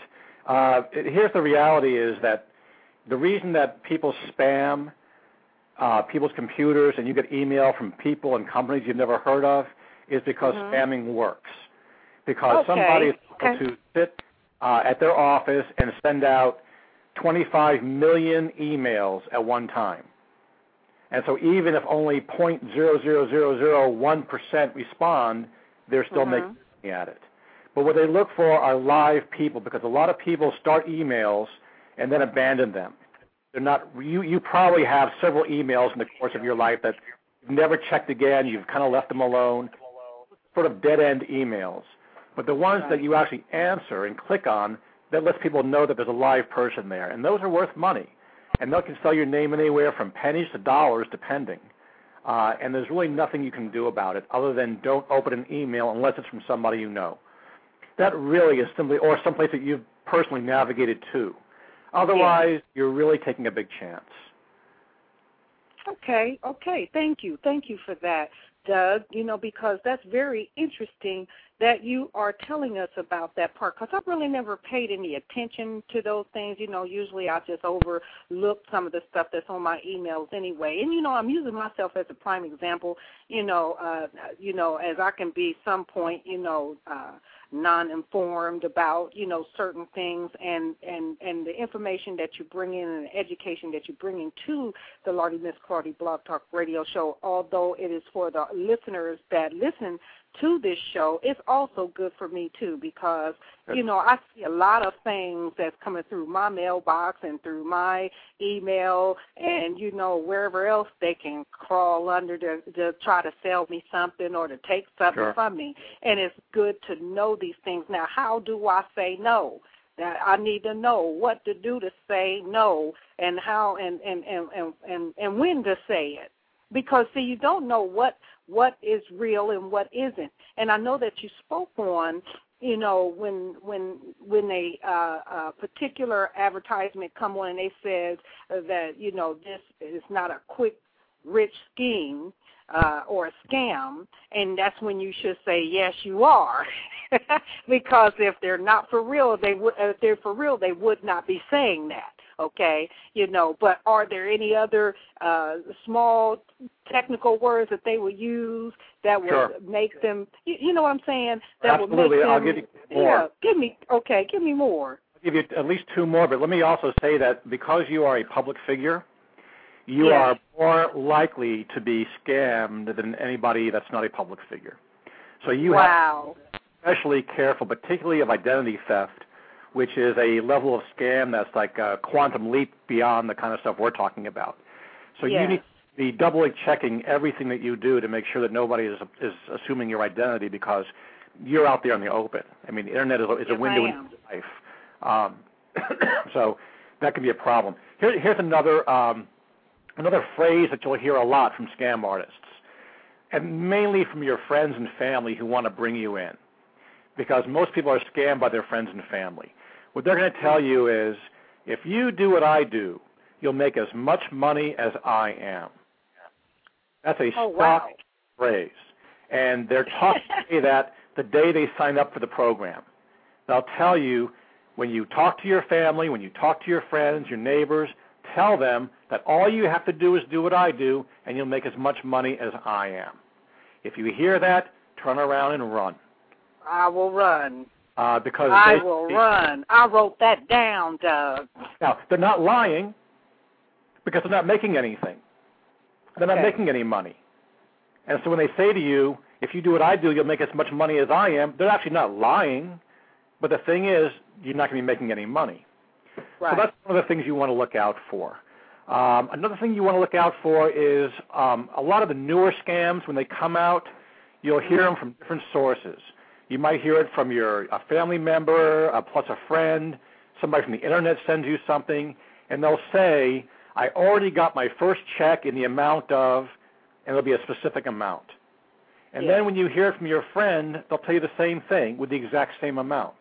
Uh, here's the reality: is that the reason that people spam uh, people's computers and you get email from people and companies you've never heard of is because Mhm. spamming works. Because Okay, somebody is able okay. to sit uh, at their office and send out 25 million emails at one time. And so even if only 0.00001% respond, they're still Mhm. making money at it. But what they look for are live people because a lot of people start emails and then abandon them. They're not you you probably have several emails in the course of your life that you've never checked again, you've kind of left them alone. Sort of dead end emails. But the ones that you actually answer and click on that lets people know that there's a live person there. And those are worth money. And they can sell your name anywhere from pennies to dollars depending. Uh, and there's really nothing you can do about it other than don't open an email unless it's from somebody you know. That really is simply, or someplace that you've personally navigated to. Otherwise, you're really taking a big chance. Okay, okay. Thank you. Thank you for that, Doug. You know, because that's very interesting that you are telling us about that part because I've really never paid any attention to those things. You know, usually I just overlook some of the stuff that's on my emails anyway. And you know, I'm using myself as a prime example. You know, uh, you know, as I can be some point, you know, uh, non-informed about you know certain things and and and the information that you bring in and the education that you bring into the Lardy Miss Clardy Blog Talk Radio Show. Although it is for the listeners that listen to this show, it's also good for me too because you know I see a lot of things that's coming through my mailbox and through my email and you know wherever else they can crawl under to, to try to sell me something or to take something Sure. from me. And it's good to know these things. Now how do i say no? That i need to know what to do to say no and how and and and and and, and when to say it. Because see you don't know what what is real and what isn't and i know that you spoke on you know when when when a uh, uh particular advertisement come on and they says that you know this is not a quick rich scheme uh, or a scam, and that's when you should say yes, you are, because if they're not for real, they would. Uh, if they're for real, they would not be saying that. Okay, you know. But are there any other uh, small technical words that they would use that would Sure. make them? You, you know what I'm saying? That Absolutely. would make I'll them. give you more. Yeah, give me. Okay, give me more. I'll give you at least two more, but let me also say that because you are a public figure, you Yes. are more likely to be scammed than anybody that's not a public figure. So you have to be especially careful, particularly of identity theft, which is a level of scam that's like a quantum leap beyond the kind of stuff we're talking about. So you need to be doubly checking everything that you do to make sure that nobody is is assuming your identity because you're out there in the open. I mean, the internet is, a- is a window into life. Um, so that can be a problem. Here, here's another um, another phrase that you'll hear a lot from scam artists, and mainly from your friends and family who want to bring you in, because most people are scammed by their friends and family. What they're going to tell you is, if you do what I do, you'll make as much money as I am. That's a Oh, stock wow. phrase, and they're taught to say that the day they sign up for the program. They'll tell you when you talk to your family, when you talk to your friends, your neighbors, tell them that all you have to do is do what I do, and you'll make as much money as I am. If you hear that, turn around and run, I will run. Uh, because I they, will run. I wrote that down, Doug. Now they're not lying because they're not making anything. They're not making any money. And so when they say to you, if you do what I do, you'll make as much money as I am, they're actually not lying. But the thing is, you're not going to be making any money. Right. So that's one of the things you want to look out for. Um, another thing you want to look out for is um, a lot of the newer scams, when they come out, you'll hear them from different sources. You might hear it from your a family member, uh, plus a friend, somebody from the internet sends you something, and they'll say, I already got my first check in the amount of, and it'll be a specific amount. And Yeah. then when you hear it from your friend, they'll tell you the same thing with the exact same amount.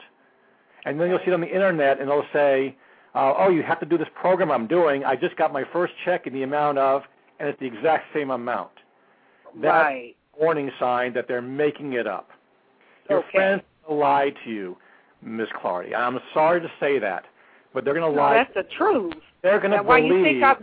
And then you'll see it on the internet, and they'll say, uh, "Oh, you have to do this program I'm doing. I just got my first check in the amount of," and it's the exact same amount. That's right. a warning sign that they're making it up. Your Okay. friends will lie to you, Miss Clardy. I'm sorry to say that, but they're going to No, lie. that's the truth. they're going to Now, why you think I?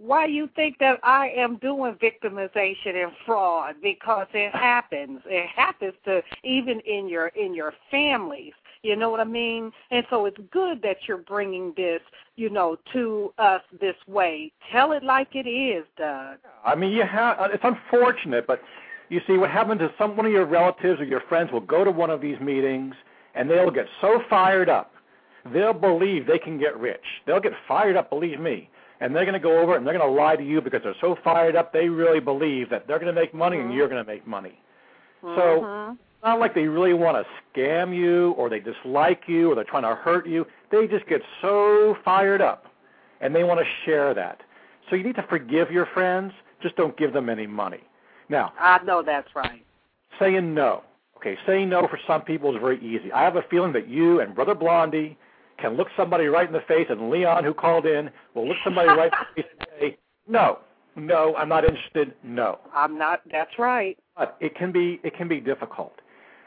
Why you think that I am doing victimization and fraud? Because it happens. It happens to even in your in your families. You know what I mean? And so it's good that you're bringing this, you know, to us this way. Tell it like it is, Doug. I mean, you have. It's unfortunate, but you see, what happens is some one of your relatives or your friends will go to one of these meetings, and they'll get so fired up, they'll believe they can get rich. They'll get fired up, believe me, and they're going to go over and they're going to lie to you because they're so fired up. They really believe that they're going to make money and you're going to make money. So Mhm. it's not like they really want to scam you or they dislike you or they're trying to hurt you. They just get so fired up and they want to share that. So you need to forgive your friends, just don't give them any money. Now, I know that's right. saying no. Okay, saying no for some people is very easy. I have a feeling that you and Brother Blondie can look somebody right in the face, and Leon, who called in, will look somebody right in the face and say, "No, no, I'm not interested. No." I'm not. That's right. But it can be it can be difficult,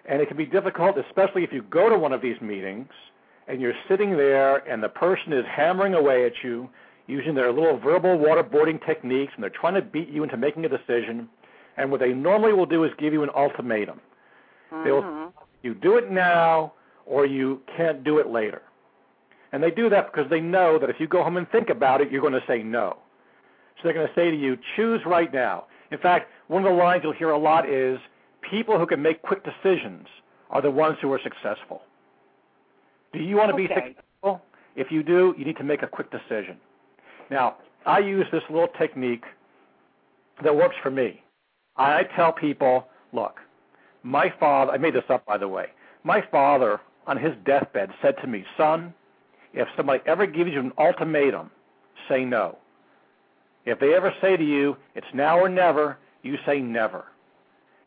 and it can be difficult, especially if you go to one of these meetings and you're sitting there and the person is hammering away at you using their little verbal waterboarding techniques, and they're trying to beat you into making a decision. And what they normally will do is give you an ultimatum. They will Mhm. you do it now or you can't do it later. And they do that because they know that if you go home and think about it, you're going to say no. So they're going to say to you, choose right now. In fact, one of the lines you'll hear a lot is, people who can make quick decisions are the ones who are successful. Do you want to be Okay. successful? If you do, you need to make a quick decision. Now, I use this little technique that works for me. I tell people, look, my father, I made this up by the way, my father on his deathbed said to me, son, if somebody ever gives you an ultimatum, say no. If they ever say to you, it's now or never, you say never.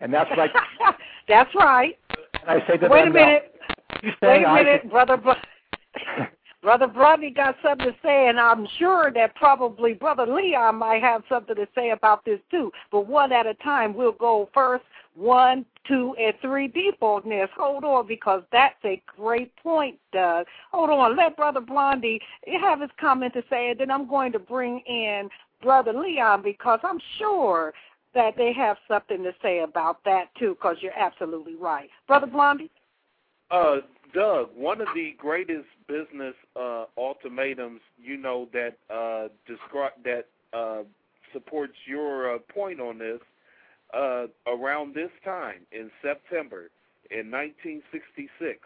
And that's I, that's right. and I say to Wait a them, now, minute. you Wait a minute, should- brother. Bro- Brother Brody got something to say, and I'm sure that probably Brother Leon might have something to say about this too. But one at a time, we'll go first. One, two, and three deep. Hold on, because that's a great point, Doug. Hold on. Let Brother Blondie have his comment to say, and then I'm going to bring in Brother Leon because I'm sure that they have something to say about that too, because you're absolutely right. Brother Blondie? Uh, Doug, one of the greatest business uh, ultimatums, you know, that uh, describe that uh, supports your uh, point on this. Uh, around this time in September in 1966,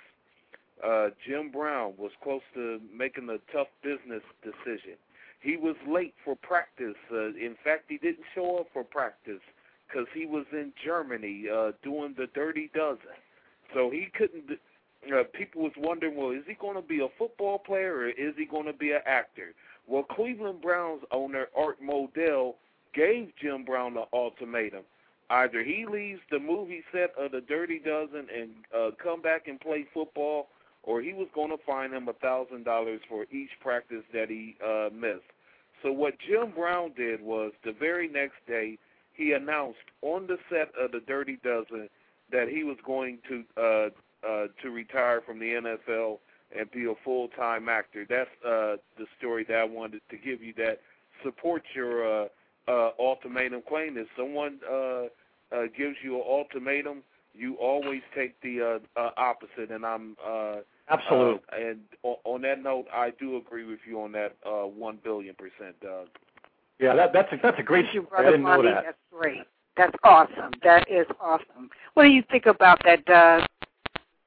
uh, Jim Brown was close to making a tough business decision. He was late for practice. Uh, in fact, he didn't show up for practice because he was in Germany uh, doing the Dirty Dozen. So he couldn't uh, people was wondering, well, is he going to be a football player or is he going to be an actor? Well, Cleveland Browns owner Art Modell gave Jim Brown the ultimatum: either he leaves the movie set of The Dirty Dozen and uh, come back and play football, or he was going to fine him a thousand dollars for each practice that he uh, missed. So what Jim Brown did was the very next day he announced on the set of The Dirty Dozen that he was going to uh, uh, to retire from the NFL and be a full time actor. That's uh, the story that I wanted to give you that supports your uh, uh, ultimatum claim. If someone uh, uh, gives you an ultimatum, you always take the uh, uh, opposite. And I'm uh, Absolutely. uh, and o- on that note, I do agree with you on that uh, one billion percent, Doug. yeah, that, that's a, that's a great. Thank you, I didn't know that. That's great. That's awesome. That is awesome. What do you think about that, Doug?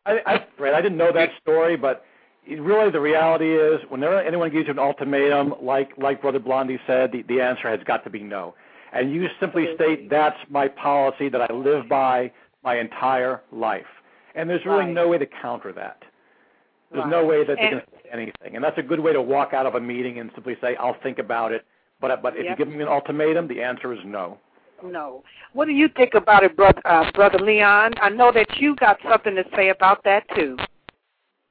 I, I, Brad, I didn't know that story, but really the reality is, whenever anyone gives you an ultimatum, like like Brother Blondie said, the, the answer has got to be no. And you simply state that's my policy that I live by my entire life. And there's really Right. no way to counter that. There's Right. no way that they And- can say anything. And that's a good way to walk out of a meeting and simply say, I'll think about it. But but if Yep. you give me an ultimatum, the answer is no. No. What do you think about it, brother, uh, brother Leon? I know that you got something to say about that too.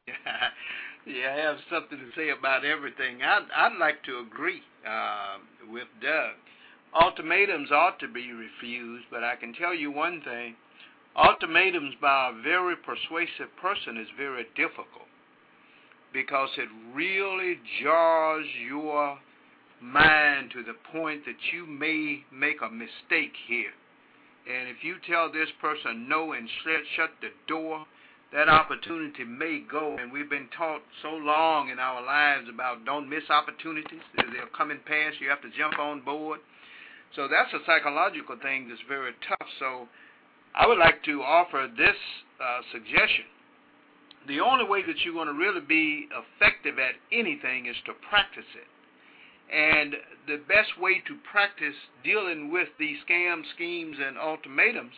yeah, I have something to say about everything. I'd, I'd like to agree uh, with Doug. Ultimatums ought to be refused, but I can tell you one thing. Ultimatums by a very persuasive person is very difficult. because it really jars your mind to the point that you may make a mistake here. And if you tell this person no and shut, shut the door, that opportunity may go. And we've been taught so long in our lives about don't miss opportunities. They're coming past. You have to jump on board. So that's a psychological thing that's very tough. So I would like to offer this uh, suggestion. The only way that you're going to really be effective at anything is to practice it. And the best way to practice dealing with these scam schemes and ultimatums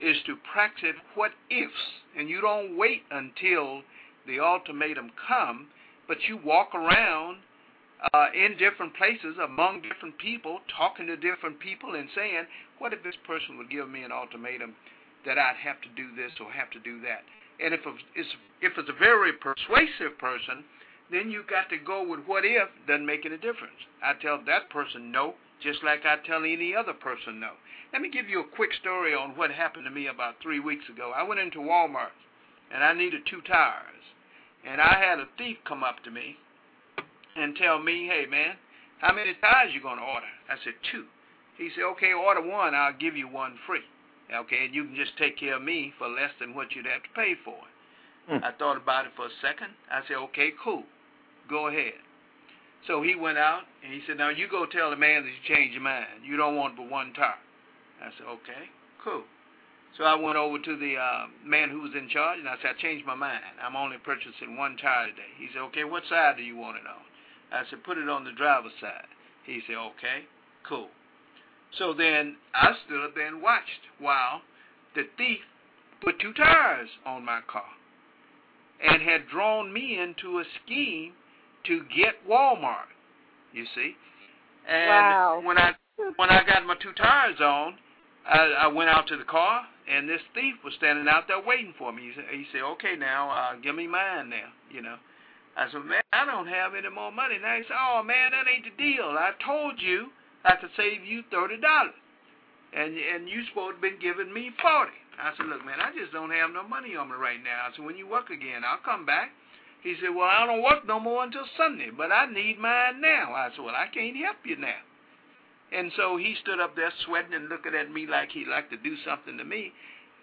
is to practice what ifs. And you don't wait until the ultimatum come, but you walk around uh, in different places among different people, talking to different people and saying, what if this person would give me an ultimatum that I'd have to do this or have to do that? And if it's, if it's a very persuasive person, then you got to go with what if doesn't make any difference. I tell that person no, just like I tell any other person no. Let me give you a quick story on what happened to me about three weeks ago. I went into Walmart and I needed two tires. And I had a thief come up to me and tell me, hey man, how many tires you gonna order? I said two. He said, okay, order one, I'll give you one free. Okay, and you can just take care of me for less than what you'd have to pay for it. Mm. I thought about it for a second. I said, okay, cool. Go ahead. So he went out and he said, now you go tell the man that you changed your mind. You don't want but one tire. I said, okay, cool. So I went over to the uh, man who was in charge and I said, I changed my mind. I'm only purchasing one tire today. He said, okay, what side do you want it on? I said, put it on the driver's side. He said, okay, cool. So then I stood up there and watched while the thief put two tires on my car and had drawn me into a scheme to get Walmart. You see, and wow. when I when I got my two tires on, I, I went out to the car, and this thief was standing out there waiting for me. He said, he said "Okay, now uh, give me mine now." You know, I said, "Man, I don't have any more money." Now he said, "Oh man, that ain't the deal. I told you I could save you thirty dollars, and and you supposed to been giving me forty. I said, "Look, man, I just don't have no money on me right now." I said, "When you work again, I'll come back." He said, Well, I don't work no more until Sunday, but I need mine now. I said, Well, I can't help you now. And so he stood up there sweating and looking at me like he'd like to do something to me.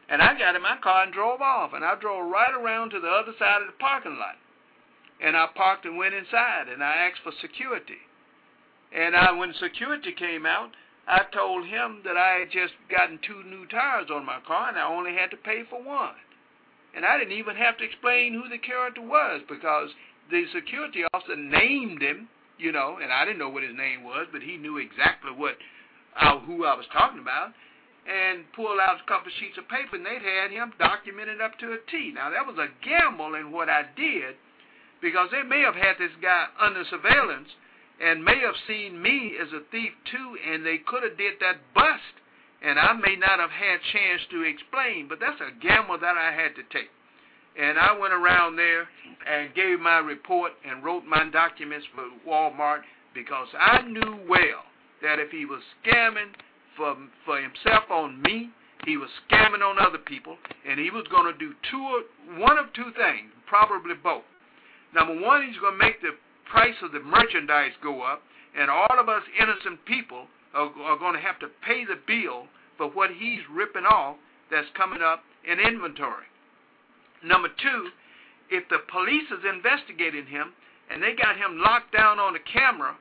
And I got in my car and drove off. And I drove right around to the other side of the parking lot. And I parked and went inside and I asked for security. And I, when security came out, I told him that I had just gotten two new tires on my car and I only had to pay for one. And I didn't even have to explain who the character was because the security officer named him, you know, and I didn't know what his name was, but he knew exactly what uh, who I was talking about, and pulled out a couple of sheets of paper, and they'd had him documented up to a T. Now that was a gamble in what I did, because they may have had this guy under surveillance, and may have seen me as a thief too, and they could have did that bust and I may not have had chance to explain, but that's a gamble that I had to take. And I went around there and gave my report and wrote my documents for Walmart because I knew well that if he was scamming for for himself on me, he was scamming on other people, and he was going to do two, one of two things, probably both. Number one, he's going to make the price of the merchandise go up, and all of us innocent people are, are going to have to pay the bill for what he's ripping off that's coming up in inventory. Number two, if the police is investigating him and they got him locked down on the camera,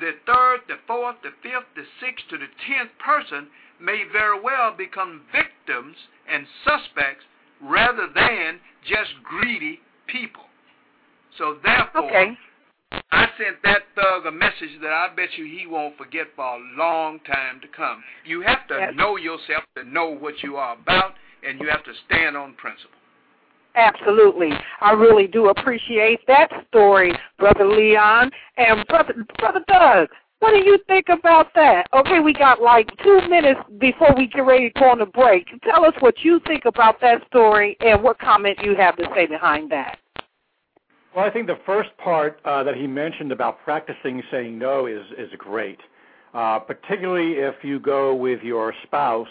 the third, the fourth, the fifth, the sixth to the tenth person may very well become victims and suspects rather than just greedy people. So therefore, okay. I sent that thug a message that I bet you he won't forget for a long time to come. You have to yes. know yourself to know what you are about, and you have to stand on principle. Absolutely. I really do appreciate that story, Brother Leon. And Brother Brother Doug, what do you think about that? Okay, we got like two minutes before we get ready to go on a break. Tell us what you think about that story and what comment you have to say behind that. Well, I think the first part uh, that he mentioned about practicing saying no is is great, uh, particularly if you go with your spouse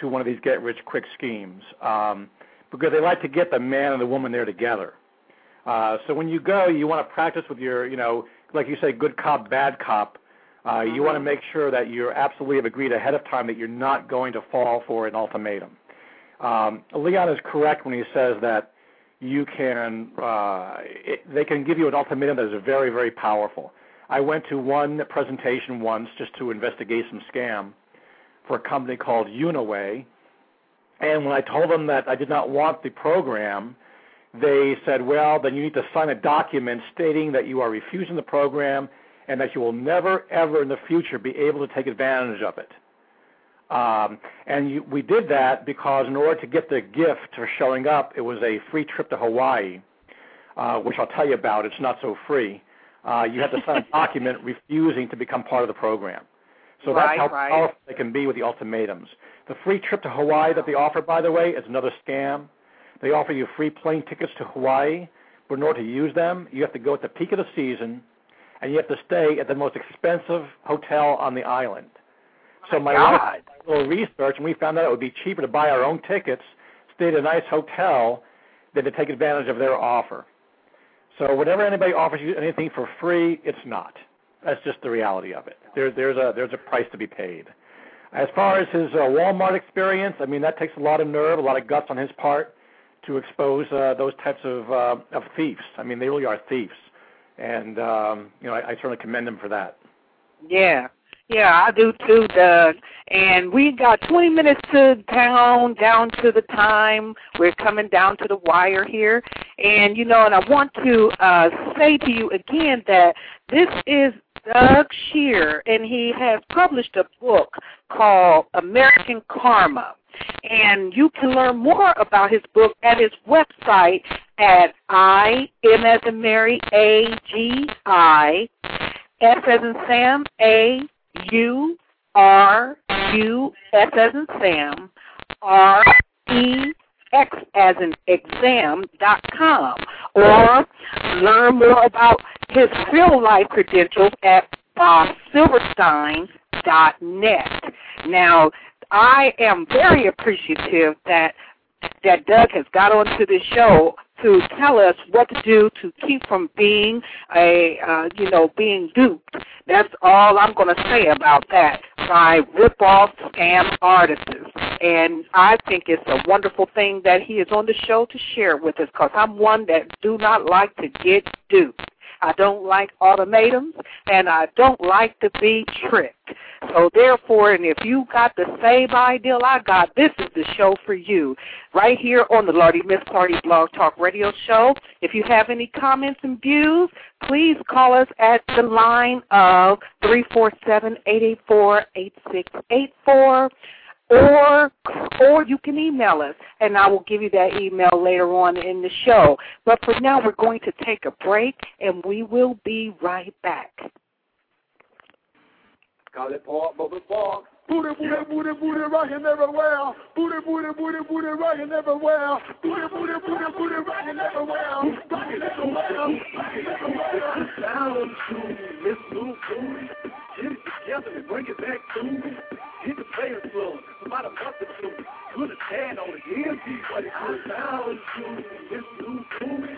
to one of these get rich quick schemes, um, because they like to get the man and the woman there together. Uh, so when you go, you want to practice with your, you know, like you say, good cop, bad cop. Uh, You want to make sure that you absolutely have agreed ahead of time that you're not going to fall for an ultimatum. Um, Leon is correct when he says that you can, uh, it, they can give you an ultimatum that is very, very powerful. I went to one presentation once just to investigate some scam for a company called Unaway, and when I told them that I did not want the program, they said, well, then you need to sign a document stating that you are refusing the program and that you will never, ever in the future be able to take advantage of it. Um, and you, we did that because in order to get the gift for showing up, it was a free trip to Hawaii, uh, which I'll tell you about. It's not so free. Uh, you have to sign a document refusing to become part of the program. So Right, that's how right. powerful they can be with the ultimatums. The free trip to Hawaii that they offer, by the way, is another scam. They offer you free plane tickets to Hawaii, but in order to use them, you have to go at the peak of the season, and you have to stay at the most expensive hotel on the island. So my wife did a little research, and we found out it would be cheaper to buy our own tickets, stay at a nice hotel, than to take advantage of their offer. So whenever anybody offers you anything for free, it's not. That's just the reality of it. There, there's a there's a price to be paid. As far as his uh, Walmart experience, I mean that takes a lot of nerve, a lot of guts on his part to expose uh, those types of uh, of thieves. I mean they really are thieves, and um, you know I, I certainly commend him for that. Yeah. Yeah, I do too, Doug. And we got 20 minutes to down, down to the time. We're coming down to the wire here. And, you know, and I want to uh, say to you again that this is Doug Shear, and he has published a book called American Karma. And you can learn more about his book at his website at I, M as in Mary, A, G, I, S as in Sam, A, U, R, U, S as in Sam, R, E, X as in exam dot com, or learn more about his real life credentials at bobsilverstein dot net. Now, I am very appreciative that that Doug has got onto the show to tell us what to do to keep from being a uh, you know being duped. That's all I'm going to say about that by rip-off scam artists. And I think it's a wonderful thing that he is on the show to share with us because I'm one that do not like to get duped. I don't like ultimatums, and I don't like to be tricked. So therefore, and if you got the same ideal I got, this is the show for you. Right here on the Lordy Miss Clardy Blog Talk Radio Show. If you have any comments and views, please call us at the line of 347-884-8684 or or you can email us and I will give you that email later on in the show. But for now we're going to take a break and we will be right back. It pork, bubble pork. Booty, booty, booty, booty, everywhere. Booty, booty, booty, booty, everywhere. Booty, booty, booty, booty, everywhere. Everywhere, everywhere. To Miss Blue. Get it together and bring it back to me. Hit the players club, about a month or two. Put a tag on yeah, see what it goes down to. Miss Blue Booty.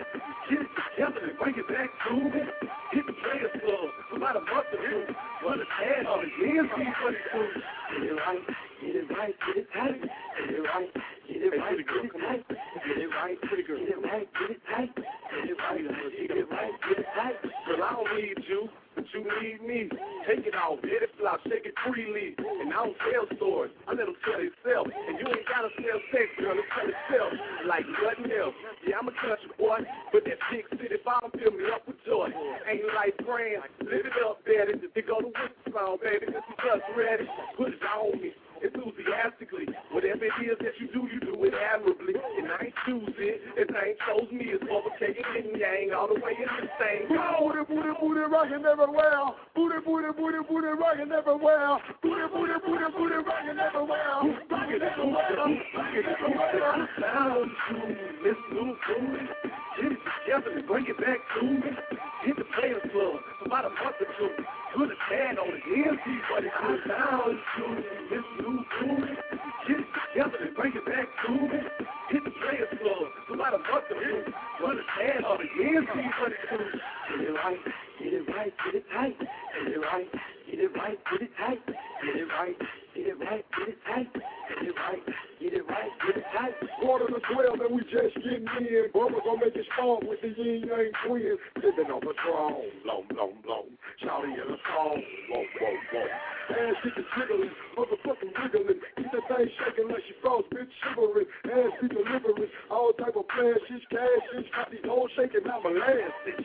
Get it together and bring it back to me. Hit the players club, about a month or two. Put a tag on yeah, see what it goes. Get it right, get it right, get it tight. Get it right, get it right, get it tight. Get it right, pretty girl. Get it right, get it tight. Get it right, get it right, get it tight. Girl, I don't need you, but you need me. Take it off, hit it flop, shake it freely. And I don't sell stores, I let them sell themselves. And you ain't gotta sell sex, girl, it sell itself. Like nothing else. Yeah, I'm a country boy, but that big city bomb fill me up with joy. Ain't life grand, live it up, daddy. They go to sound, baby. This is just ready. Put it on me. Enthusiastically, whatever it is that you do, you do it admirably. And I ain't choose it, it ain't chose me. It's overtaking yin yang all the way in the same. Booty, booty, booty, rocking everywhere. Booty, booty, booty, booty, rocking everywhere. Booty, booty, booty, booty, rocking everywhere. Rocking everywhere, rocking everywhere. Down to Miss Booty. Get it together and bring it back to me. Hit the players club, a month or two. Put a tag on it, yeah, see what it goes down to. Miss Blue Booty. Get it together and bring it back to me. Hit the players club, about a month or two. truth. Understand all the years see what it's true. Get it right, get it right, get it tight. Get it right, get it right, get it tight. Get it right, get it right, get it tight. Get it right, get it right, get it tight. Quarter to twelve and we just getting in. Brother gonna make it strong with the ying yang twins. Living on Patron. Blow, blow, blow. Charlie in a song. Whoa, whoa, whoa. Ass the jiggling. Motherfucking wiggling. Keep that thing shaking like she froze. Bitch shivering. Ass be delivering. All type of flashes, cashes. Got these hoes shaking my last.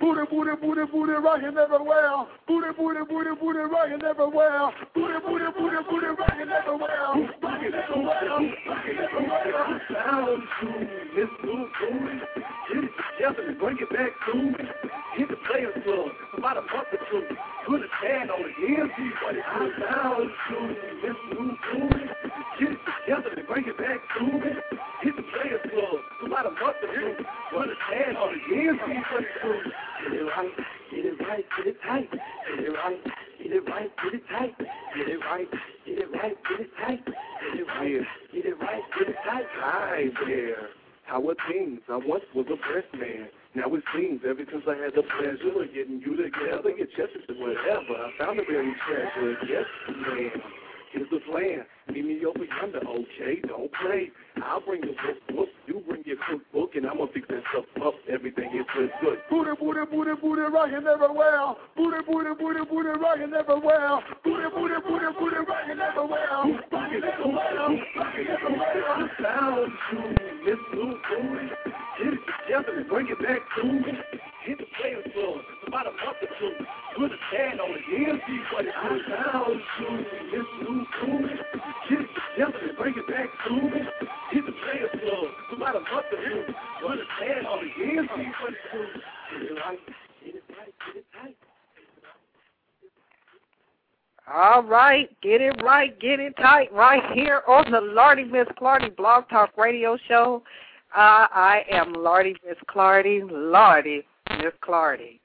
Booty, booty, booty, booty, rocking everywhere. Booty, booty, booty, booty, rocking everywhere. Booty, booty, booty, booty, rocking everywhere. Rocking everywhere, rocking everywhere. Sound true, Miss Blue Booty. Get it together and bring it back to me. Hit the players club, about a month or two. Put a tag on the DMV, but it goes down true, Miss Blue Booty. Get it together and bring it back to me. Hit the players club, month or two. Put a tag on the DMV, but it's true. Get it right, get it right, get it tight. Get it right, get it right, get it tight. Get it right, get it right, get it tight. Get it right, get it right, get it tight. Hi there. How are things? I once was a breast man. Now it seems ever since I had the pleasure of getting you together, your chest is whatever. I found a very treasure. Yes, man. Here's the plan. Meet me over yonder, okay? Don't play. I'll bring the book, book. Your cookbook, and I'm gonna fix that stuff up. Everything is good, good. Booty, booty, booty, booty, rocking everywhere. Booty, booty, booty, booty, rocking everywhere. Booty, booty, booty, booty, rocking everywhere. Rocking everywhere, rocking everywhere. Sound true, Miss Blue Booty. Get it together and bring it back to me. Hit the players club, about a month or two. Put a tag on the DMV, but it goes down true, Miss Blue Booty. Get it together and bring it back to me. About a tag on the. All right, get it right, get it tight, right here on the Lardy Miss Clardy Blog Talk Radio Show. Uh, I am Lardy Miss Clardy, Lardy Miss Clardy.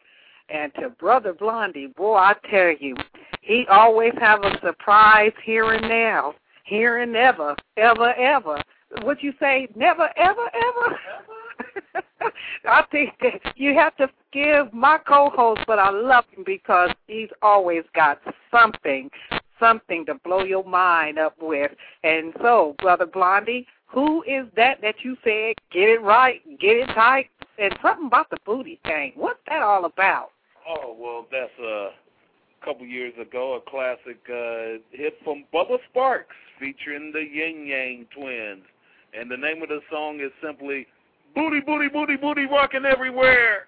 And to Brother Blondie, boy, I tell you, he always have a surprise here and now, here and ever, ever, ever. What you say, never, ever, ever? I think that you have to forgive my co-host, but I love him because he's always got something, something to blow your mind up with. And so, Brother Blondie, who is that that you said, get it right, get it tight, and something about the booty thing? What's that all about? Oh well, that's a couple years ago, a classic uh, hit from Bubba Sparxxx featuring the Ying Yang Twins, and the name of the song is simply "Booty, Booty, Booty, Booty Rocking Everywhere."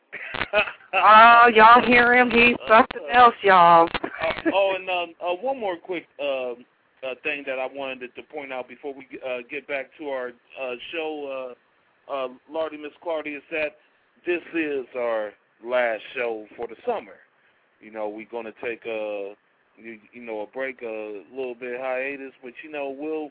Oh, y'all hear him? He's something else, y'all. uh, oh, and um, uh, one more quick uh, uh, thing that I wanted to point out before we uh, get back to our uh, show, uh, uh, Lardy Miss Clardy, is that this is our last show for the summer. You know, we're going to take a you, you know a break, a little bit hiatus, but you know we'll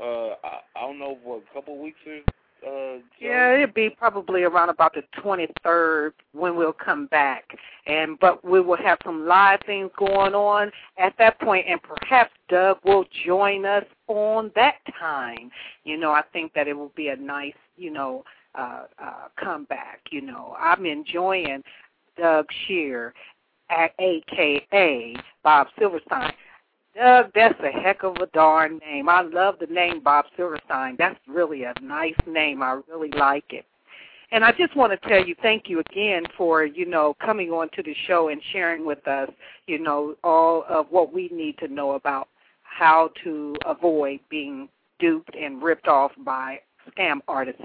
uh, I, I don't know what a couple weeks or uh. Yeah, it'll be probably around about the 23rd when we'll come back. And but we will have some live things going on at that point, and perhaps Doug will join us on that time. You know, I think that it will be a nice, you know, uh, uh, comeback. You know, I'm enjoying Doug Shear, at AKA Bob Silverstein. Doug, that's a heck of a darn name. I love the name Bob Silverstein. That's really a nice name. I really like it. And I just want to tell you thank you again for, you know, coming on to the show and sharing with us, you know, all of what we need to know about how to avoid being duped and ripped off by scam artists.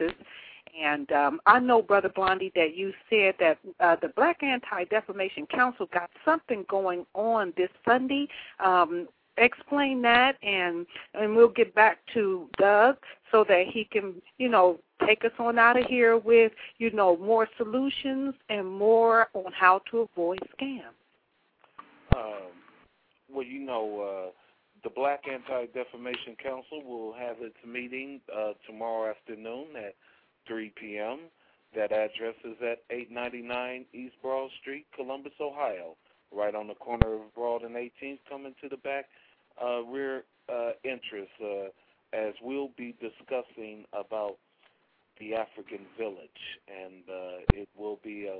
And um, I know, Brother Blondie, that you said that uh, the Black Anti-Defamation Council got something going on this Sunday. Um, explain that, and and we'll get back to Doug so that he can, you know, take us on out of here with, you know, more solutions and more on how to avoid scams. Um, well, you know, uh, the Black Anti-Defamation Council will have its meeting uh, tomorrow afternoon at 3 p.m. That address is at 899 East Broad Street, Columbus, Ohio, right on the corner of Broad and 18th, coming to the back uh, rear uh, entrance, uh, as we'll be discussing about the African village, and uh, it will be a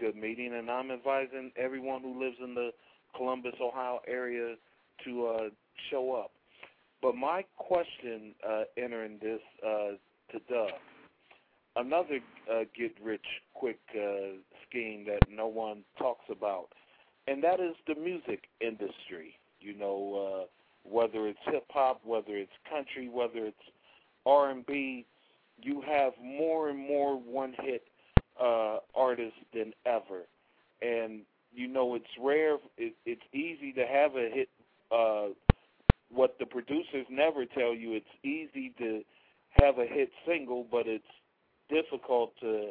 good meeting. And I'm advising everyone who lives in the Columbus, Ohio area to uh, show up. But my question uh, entering this uh, to Doug, another uh, get rich quick uh, scheme that no one talks about, and that is the music industry. You know, uh, whether it's hip hop, whether it's country, whether it's R and B, you have more and more one hit uh, artists than ever, and you know it's rare. It, it's easy to have a hit. Uh, what the producers never tell you, it's easy to have a hit single, but it's difficult to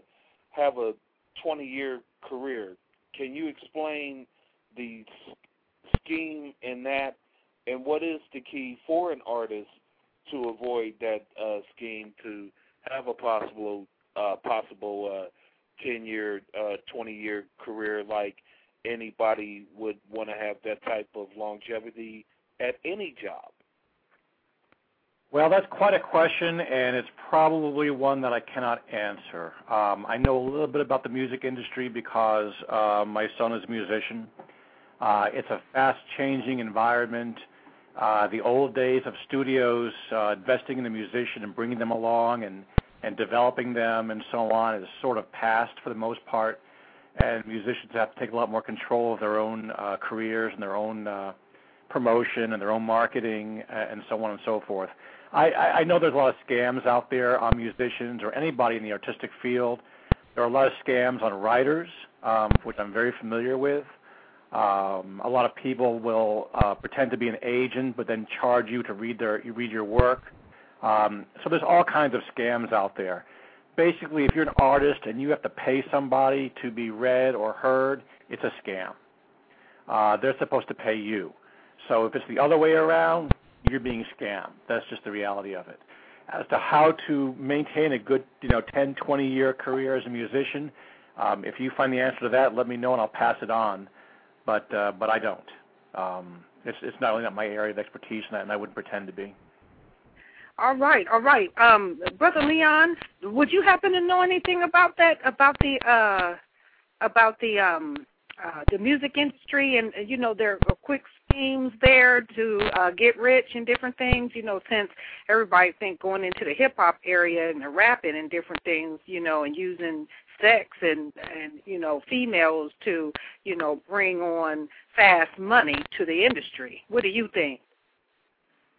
have a 20 year career. Can you explain the scheme in that, and what is the key for an artist to avoid that uh, scheme to have a possible uh, possible uh, 10 year, uh, 20 year career like anybody would want to have that type of longevity at any job? Well, that's quite a question, and it's probably one that I cannot answer. Um, I know a little bit about the music industry because uh, my son is a musician. Uh, it's a fast-changing environment. Uh, the old days of studios uh, investing in the musician and bringing them along and developing them and so on is sort of past for the most part, and musicians have to take a lot more control of their own uh, careers and their own uh, promotion and their own marketing uh, and so on and so forth. I, I know there's a lot of scams out there on musicians or anybody in the artistic field. There are a lot of scams on writers, um, which I'm very familiar with. Um, a lot of people will uh, pretend to be an agent, but then charge you to read their you read your work. Um, so there's all kinds of scams out there. Basically, if you're an artist and you have to pay somebody to be read or heard, it's a scam. Uh, they're supposed to pay you. So if it's the other way around, you're being scammed. That's just the reality of it. As to how to maintain a good, you know, 10, 20 year career as a musician, um, if you find the answer to that, let me know and I'll pass it on. But uh, but I don't. Um, it's it's not really not my area of expertise, and, that, and I wouldn't pretend to be. All right, all right. Um, Brother Leon, would you happen to know anything about that? About the uh, about the um, uh, the music industry, and you know, there are quick schemes there to uh, get rich and different things. You know, since everybody think going into the hip hop area and the rapping and different things, you know, and using sex and and you know females to you know bring on fast money to the industry. What do you think?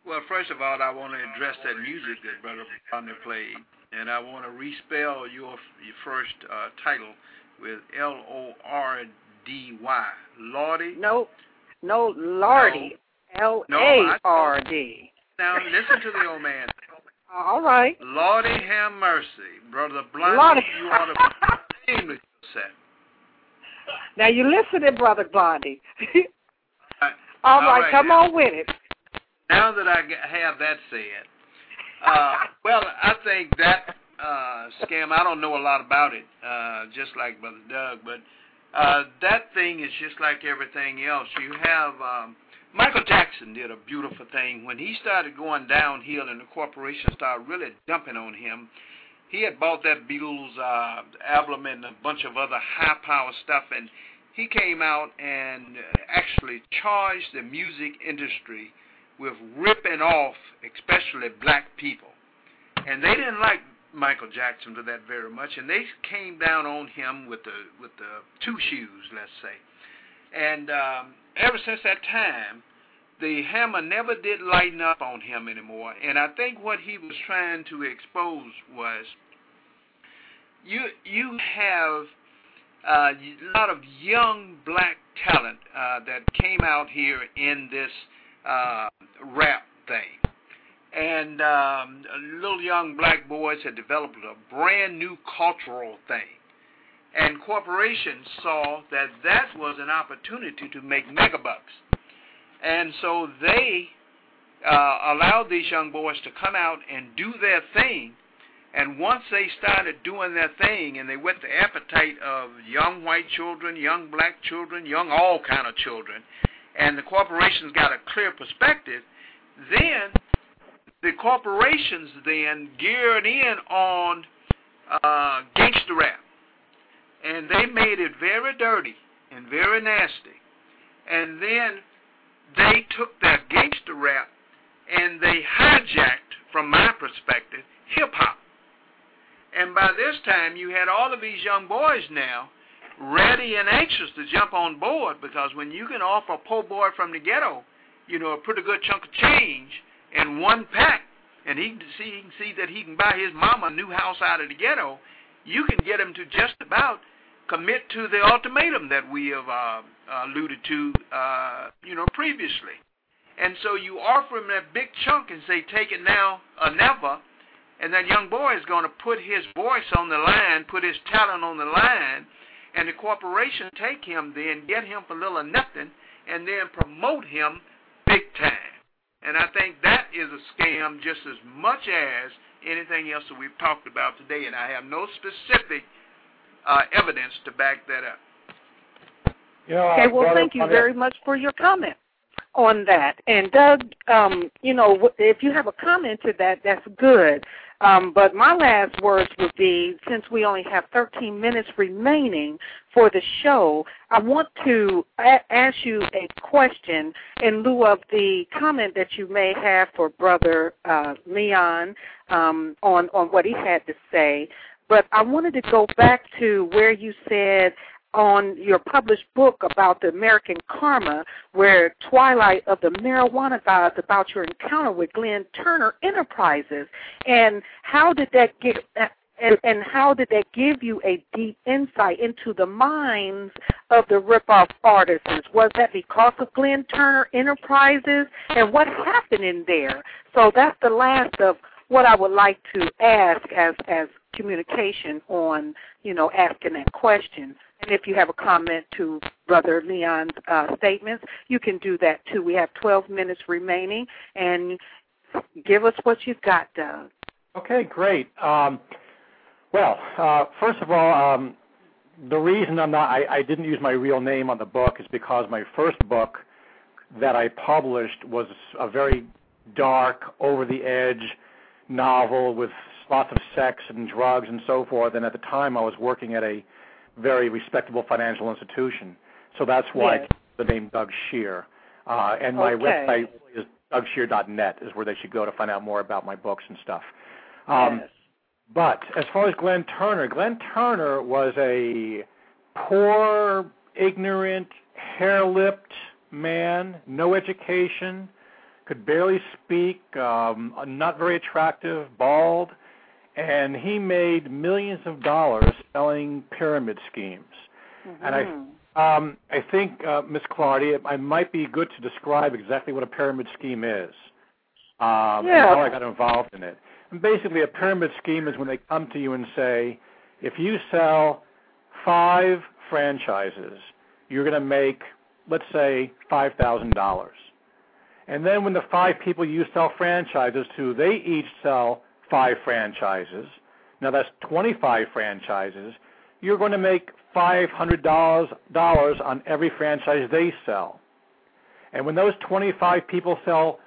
Well, first of all, I want to address that music that Brother Bonner played, and I want to respell your your first uh, title with L O R D Y. Lordy. No, no, Lardy. L A R D. Now listen to the old man. All right. Lordy have mercy, brother Blondie. Lordy. You ought to English set. Now you listen to brother Blondie. All All right, right, come now. on with it. Now that I have that said, uh, well, I think that uh, scam. I don't know a lot about it, uh, just like Brother Doug, but uh, that thing is just like everything else. You have um, Michael Jackson did a beautiful thing when he started going downhill, and the corporation started really dumping on him. He had bought that Beatles uh, album and a bunch of other high power stuff, and he came out and actually charged the music industry with ripping off, especially black people. And they didn't like Michael Jackson to that very much, and they came down on him with the with the two shoes, let's say. And um, ever since that time, the hammer never did lighten up on him anymore. And I think what he was trying to expose was you you have uh, a lot of young black talent uh, that came out here in this uh, rap thing. And um, little young black boys had developed a brand new cultural thing. And corporations saw that that was an opportunity to make megabucks. And so they uh, allowed these young boys to come out and do their thing. And once they started doing their thing and they whet the appetite of young white children, young black children, young all kind of children, and the corporations got a clear perspective, then the corporations then geared in on uh, gangster rap. And they made it very dirty and very nasty. And then they took that gangster rap and they hijacked, from my perspective, hip hop. And by this time, you had all of these young boys now ready and anxious to jump on board because when you can offer a poor boy from the ghetto, you know, a pretty good chunk of change in one pack, and he can see he can see that he can buy his mama a new house out of the ghetto, you can get him to just about commit to the ultimatum that we have uh, alluded to, uh, you know, previously. And so you offer him that big chunk and say, take it now or never. And that young boy is going to put his voice on the line, put his talent on the line, and the corporation take him then, get him for little or nothing, and then promote him big time. And I think that is a scam just as much as anything else that we've talked about today. And I have no specific uh, evidence to back that up. You know, Okay, well, thank you very much for your comment on that. And Doug, um, you know, if you have a comment to that, that's good. Um, but my last words would be, since we only have 13 minutes remaining for the show, I want to a- ask you a question in lieu of the comment that you may have for Brother uh, Leon um, on on what he had to say. But I wanted to go back to where you said on your published book about the American Karma, where Twilight of the Marijuana Gods, about your encounter with Glenn Turner Enterprises, and how did that get? And, and how did that give you a deep insight into the minds of the ripoff artisans? Was that because of Glenn Turner Enterprises? And what happened in there? So that's the last of what I would like to ask as as communication on you know asking that question. And if you have a comment to Brother Leon's uh, statements, you can do that too. We have 12 minutes remaining, and give us what you've got, Doug. Okay, great. Um, well, uh, first of all, um, the reason I'm not, I, I didn't use my real name on the book is because my first book that I published was a very dark, over the edge novel with lots of sex and drugs and so forth. And at the time, I was working at a very respectable financial institution, so that's why Yes. the name Doug Shear. Uh, and my Okay. website is DougShear.net is where they should go to find out more about my books and stuff. Um, yes. but as far as Glenn Turner, Glenn Turner was a poor, ignorant, hair-lipped man, no education, could barely speak, um, not very attractive, bald, and he made millions of dollars selling pyramid schemes. And I Mhm. um, I think, uh, Ms. Clardy, it, might be good to describe exactly what a pyramid scheme is. Um, Yeah. and how I got involved in it. And basically, a pyramid scheme is when they come to you and say, if you sell five franchises, you're going to make, let's say, five thousand dollars. And then when the five people you sell franchises to, they each sell five franchises. Now that's 25 franchises. You're going to make $500 on every franchise they sell. And when those 25 people sell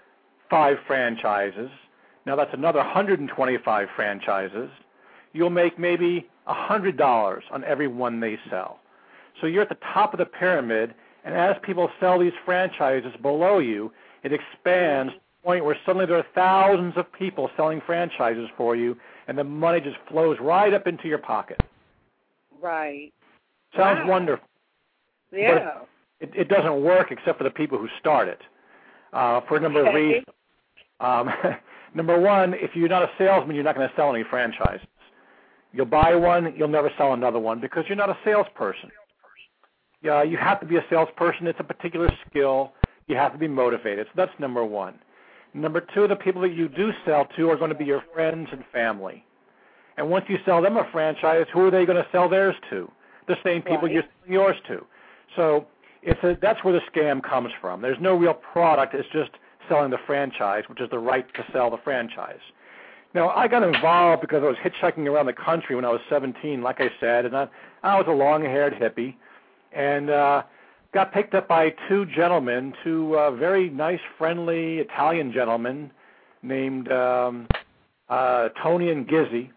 five franchises, now that's another 125 franchises, you'll make maybe $100 on every one they sell. So you're at the top of the pyramid, and as people sell these franchises below you, it expands to the point where suddenly there are thousands of people selling franchises for you, and the money just flows right up into your pocket. Right. Sounds Wow. wonderful. Yeah. It, it doesn't work except for the people who start it, uh, for a number of reasons. Um, number one, if you're not a salesman, you're not going to sell any franchises. You'll buy one, you'll never sell another one because you're not a salesperson. Yeah, you have to be a salesperson. It's a particular skill. You have to be motivated. So that's number one. Number two, the people that you do sell to are going to be your friends and family. And once you sell them a franchise, who are they going to sell theirs to? The same people Right. you're selling yours to. So it's a, that's where the scam comes from. There's no real product. It's just selling the franchise, which is the right to sell the franchise. Now, I got involved because I was hitchhiking around the country when I was 17, like I said, and I, I was a long-haired hippie, and uh, got picked up by two gentlemen, two uh, very nice, friendly Italian gentlemen named um, uh, Tony and Gizzy,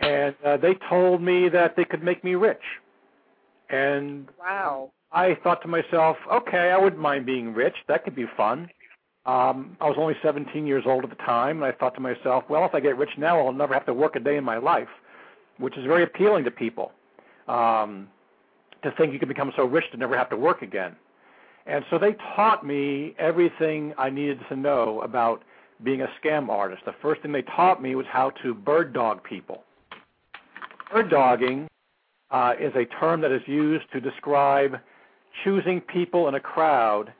and uh, they told me that they could make me rich. And Wow. I thought to myself, okay, I wouldn't mind being rich. That could be fun. Um, I was only 17 years old at the time, and I thought to myself, well, if I get rich now, I'll never have to work a day in my life, which is very appealing to people. Um, to think you can become so rich to never have to work again. And so they taught me everything I needed to know about being a scam artist. The first thing they taught me was how to bird dog people. Bird dogging uh, is a term that is used to describe choosing people in a crowd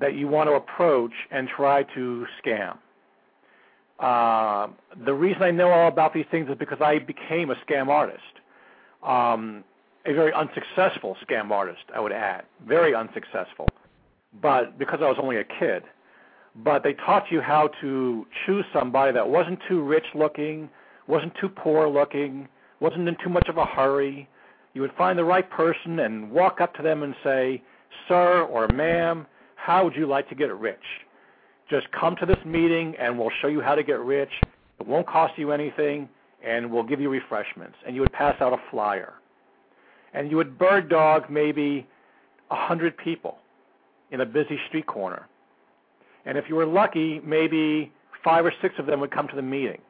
that you want to approach and try to scam. Uh, the reason I know all about these things is because I became a scam artist. Um, a very unsuccessful scam artist, I would add. Very unsuccessful. But because I was only a kid. But they taught you how to choose somebody that wasn't too rich looking, wasn't too poor looking, wasn't in too much of a hurry. You would find the right person and walk up to them and say, Sir or ma'am, how would you like to get rich? Just come to this meeting and we'll show you how to get rich. It won't cost you anything and we'll give you refreshments. And you would pass out a flyer. And you would bird dog maybe a hundred people in a busy street corner. And if you were lucky, maybe five or six of them would come to the meeting.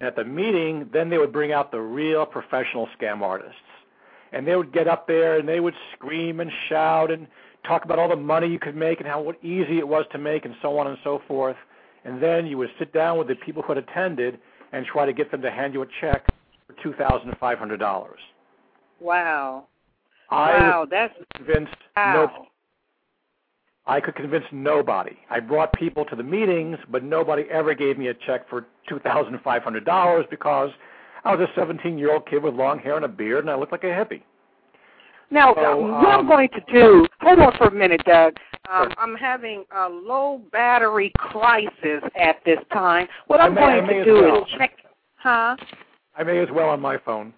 And at the meeting, then they would bring out the real professional scam artists. And they would get up there and they would scream and shout and talk about all the money you could make and how what easy it was to make and so on and so forth. And then you would sit down with the people who had attended and try to get them to hand you a check for two thousand five hundred dollars. Wow. I wow, that's convinced wow. no I could convince nobody. I brought people to the meetings, but nobody ever gave me a check for two thousand five hundred dollars because I was a seventeen year old kid with long hair and a beard and I looked like a hippie. Now, So, uh, what I'm um, going to do, hold on for a minute, Doug. Um, I'm having a low battery crisis at this time. What I'm may- going to do well. is check, huh? I may as well on my phone.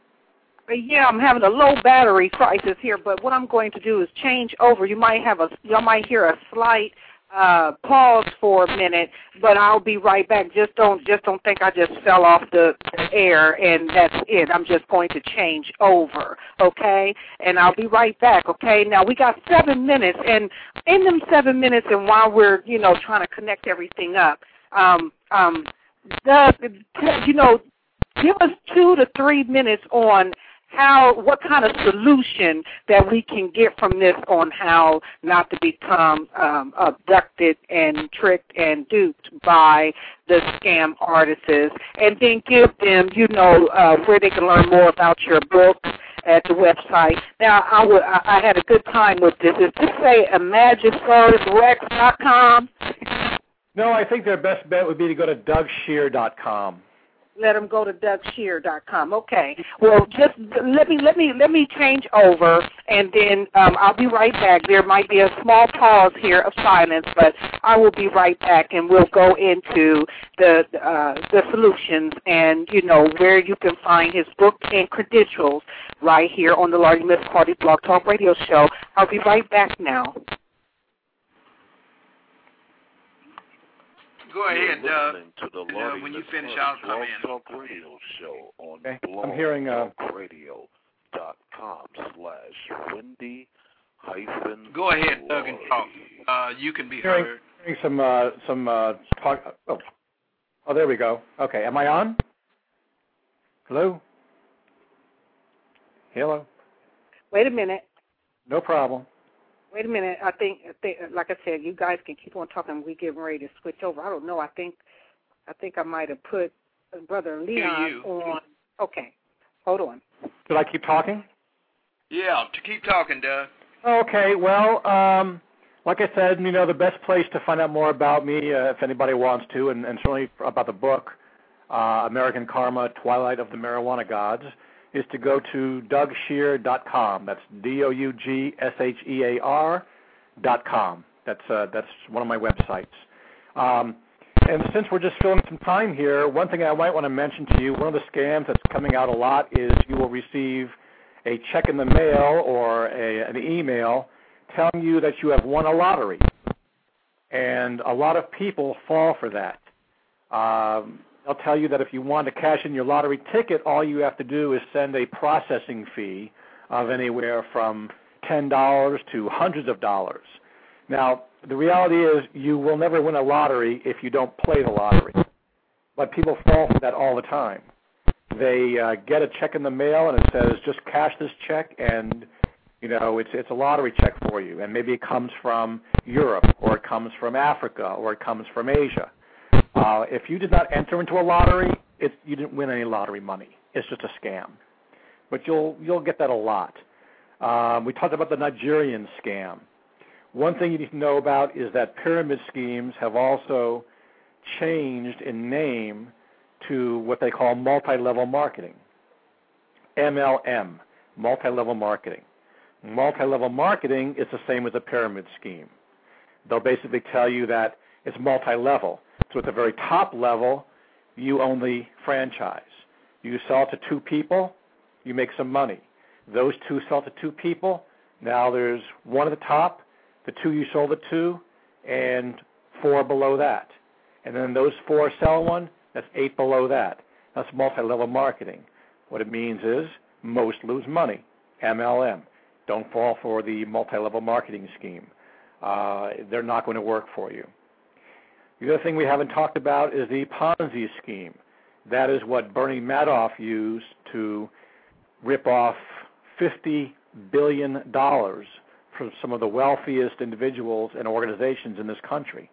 Uh, Yeah, I'm having a low battery crisis here, but what I'm going to do is change over. You might have a, y'all might hear a slight uh pause for a minute, but I'll be right back. Just don't, just don't think I just fell off the air and that's it. I'm just going to change over, okay? And I'll be right back, okay? Now we got seven minutes, and in them seven minutes, and while we're, you know, trying to connect everything up, um, um, the, you know, give us two to three minutes on how what kind of solution that we can get from this on how not to become um, abducted and tricked and duped by the scam artists and then give them you know uh, where they can learn more about your book at the website. Now I would I, had a good time with this. Is this say imagisaurusrex.com? No, I think their best bet would be to go to DougShear.com. let them go to DougShear.com. Okay. Well, just let me let me let me change over, and then um, I'll be right back. There might be a small pause here of silence, but I will be right back, and we'll go into the uh, the solutions and you know where you can find his book and credentials right here on the Lardy Miss Clardy Blog Talk Radio Show. I'll be right back now. Go ahead, You're listening to the and, uh, when you finish, I'll come Blog in. Talk Radio Show on Okay, I'm hearing, uh, blogtalkradio.com slash Wendy hyphen. Go ahead, Doug, and talk. Uh, you can be Hearing, heard. hearing some uh, some uh, talk. Oh. oh, there we go. Okay, am I on? Hello. Hello. Wait a minute. No problem. Wait a minute. I think, I think, like I said, you guys can keep on talking. We getting ready to switch over. I don't know. I think, I think I might have put Brother Leon you. on. Okay, hold on. Did I keep talking? Yeah, to keep talking, Doug. Okay, well, um, like I said, you know, the best place to find out more about me, uh, if anybody wants to, and, and certainly about the book, uh, American Karma, Twilight of the Marijuana Gods, is to go to DougShear.com. That's D-O-U-G-S-H-E-A-R dot com. That's uh, that's one of my websites. Um, and since we're just filling some time here, one thing I might want to mention to you, one of the scams that's coming out a lot is you will receive a check in the mail or a, an email telling you that you have won a lottery. And a lot of people fall for that. Um, they'll tell you that if you want to cash in your lottery ticket, all you have to do is send a processing fee of anywhere from $10 to hundreds of dollars. Now, the reality is you will never win a lottery if you don't play the lottery. But people fall for that all the time. They uh, get a check in the mail and it says just cash this check and you know it's it's a lottery check for you and maybe it comes from Europe or it comes from Africa or it comes from Asia. Uh, if you did not enter into a lottery, you didn't win any lottery money. It's just a scam. But you'll you'll get that a lot. Um, we talked about the Nigerian scam. One thing you need to know about is that pyramid schemes have also changed in name to what they call multi-level marketing. MLM, multi-level marketing. Multi-level marketing is the same as a pyramid scheme. They'll basically tell you that it's multi-level. So at the very top level, you own the franchise. You sell to two people, you make some money. Those two sell to two people. Now there's one at the top the two you sold it to, and four below that. And then those four sell one, that's eight below that. That's multi-level marketing. What it means is most lose money. MLM. Don't fall for the multi-level marketing scheme. Uh, they're not going to work for you. The other thing we haven't talked about is the Ponzi scheme. That is what Bernie Madoff used to rip off $50 billion from some of the wealthiest individuals and organizations in this country.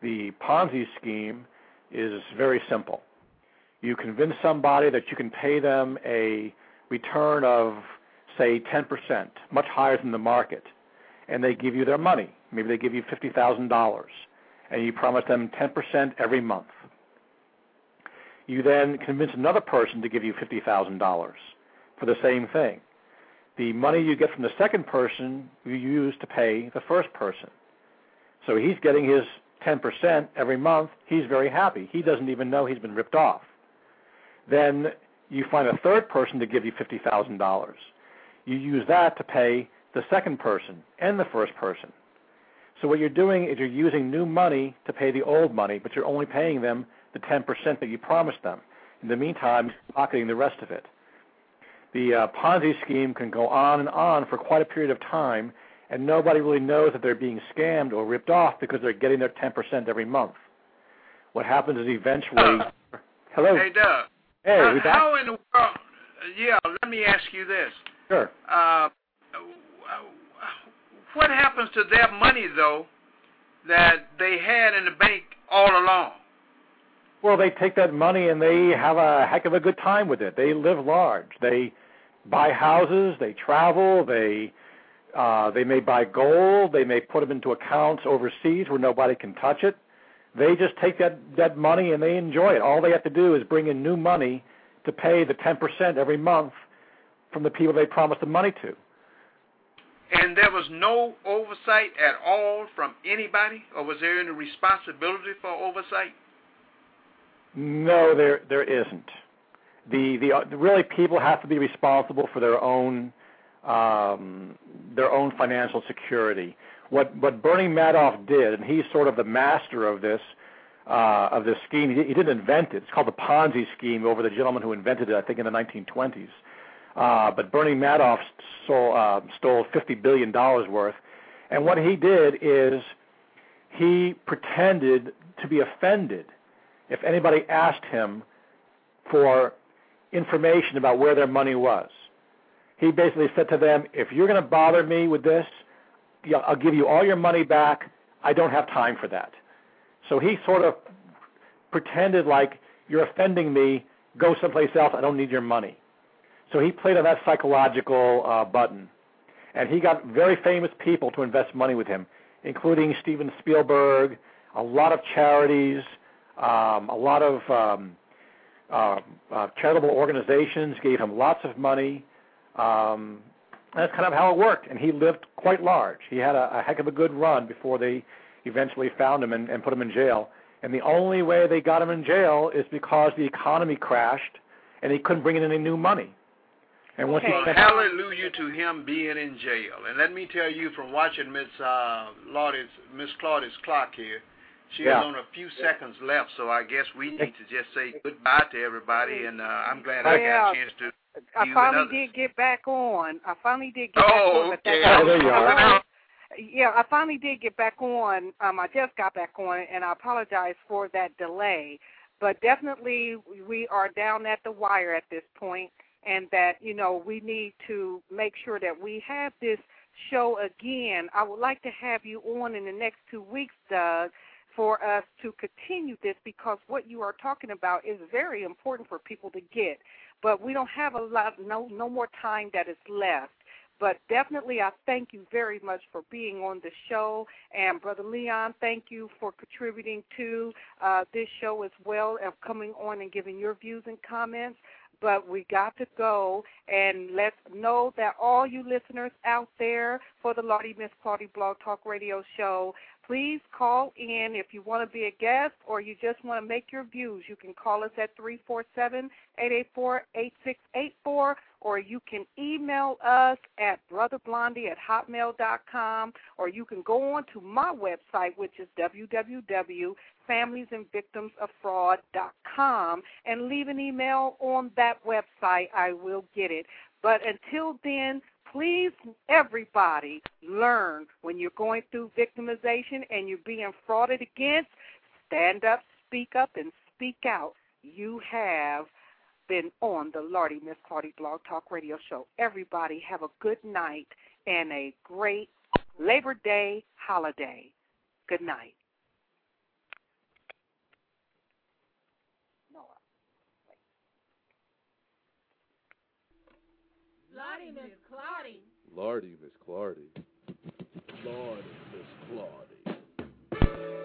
The Ponzi scheme is very simple. You convince somebody that you can pay them a return of, say, 10%, much higher than the market, and they give you their money. Maybe they give you $50,000, and you promise them 10% every month. You then convince another person to give you $50,000 for the same thing the money you get from the second person you use to pay the first person. So he's getting his 10% every month. He's very happy. He doesn't even know he's been ripped off. Then you find a third person to give you $50,000. You use that to pay the second person and the first person. So what you're doing is you're using new money to pay the old money, but you're only paying them the 10% that you promised them. In the meantime, you're pocketing the rest of it the uh, Ponzi scheme can go on and on for quite a period of time, and nobody really knows that they're being scammed or ripped off because they're getting their 10% every month. What happens is eventually. Uh, hello. Hey, Doug. Hey, how, back? how in the world? Yeah, let me ask you this. Sure. Uh, what happens to their money though that they had in the bank all along? Well, they take that money and they have a heck of a good time with it. They live large. They buy houses, they travel, they uh, they may buy gold, they may put them into accounts overseas where nobody can touch it. They just take that that money and they enjoy it. All they have to do is bring in new money to pay the 10% every month from the people they promised the money to. And there was no oversight at all from anybody, or was there any responsibility for oversight? No, there there isn't the the really people have to be responsible for their own um, their own financial security. What what Bernie Madoff did, and he's sort of the master of this uh, of this scheme. He, he didn't invent it. It's called the Ponzi scheme over the gentleman who invented it, I think, in the 1920s. Uh, but Bernie Madoff stole, uh, stole 50 billion dollars worth, and what he did is he pretended to be offended if anybody asked him for information about where their money was. He basically said to them, if you're going to bother me with this, I'll give you all your money back. I don't have time for that. So he sort of pretended like you're offending me. Go someplace else. I don't need your money. So he played on that psychological uh, button, and he got very famous people to invest money with him, including Steven Spielberg, a lot of charities, um, a lot of um, uh, uh, charitable organizations gave him lots of money. Um, that's kind of how it worked, and he lived quite large. He had a, a heck of a good run before they eventually found him and, and put him in jail. And the only way they got him in jail is because the economy crashed and he couldn't bring in any new money. And once well, hallelujah to him being in jail. And let me tell you from watching Miss uh, Claudia's, Miss Claudia's clock here, she Yeah. has on a few seconds left, so I guess we need to just say goodbye to everybody. And uh, I'm glad I got a chance to. I you finally and others. did get back on. I finally did get Oh, back on. But okay. that, Oh, there you are. Yeah, I finally did get back on. Um, I just got back on, and I apologize for that delay. But definitely, we are down at the wire at this point, and that you know we need to make sure that we have this show again. I would like to have you on in the next two weeks, Doug, for us to continue this because what you are talking about is very important for people to get. But we don't have a lot, no, no more time that is left. But definitely, I thank you very much for being on the show. And Brother Leon, thank you for contributing to uh, this show as well, and coming on and giving your views and comments. But we got to go, and let's know that all you listeners out there for the Lardy Miss Clardy Blog Talk Radio Show, please call in if you want to be a guest or you just want to make your views. You can call us at 347 884 8684 or you can email us at brotherblondie at hotmail.com or you can go on to my website, which is www.familiesandvictimsoffraud.com and leave an email on that website. I will get it. But until then, please, everybody, learn when you're going through victimization and you're being frauded against, stand up, speak up, and speak out. You have been on the Lardy Miss Clardy Blog Talk Radio Show. Everybody have a good night and a great Labor Day holiday. Good night. Clardy. Lardy, Miss Clardy. Lardy, Miss Clardy.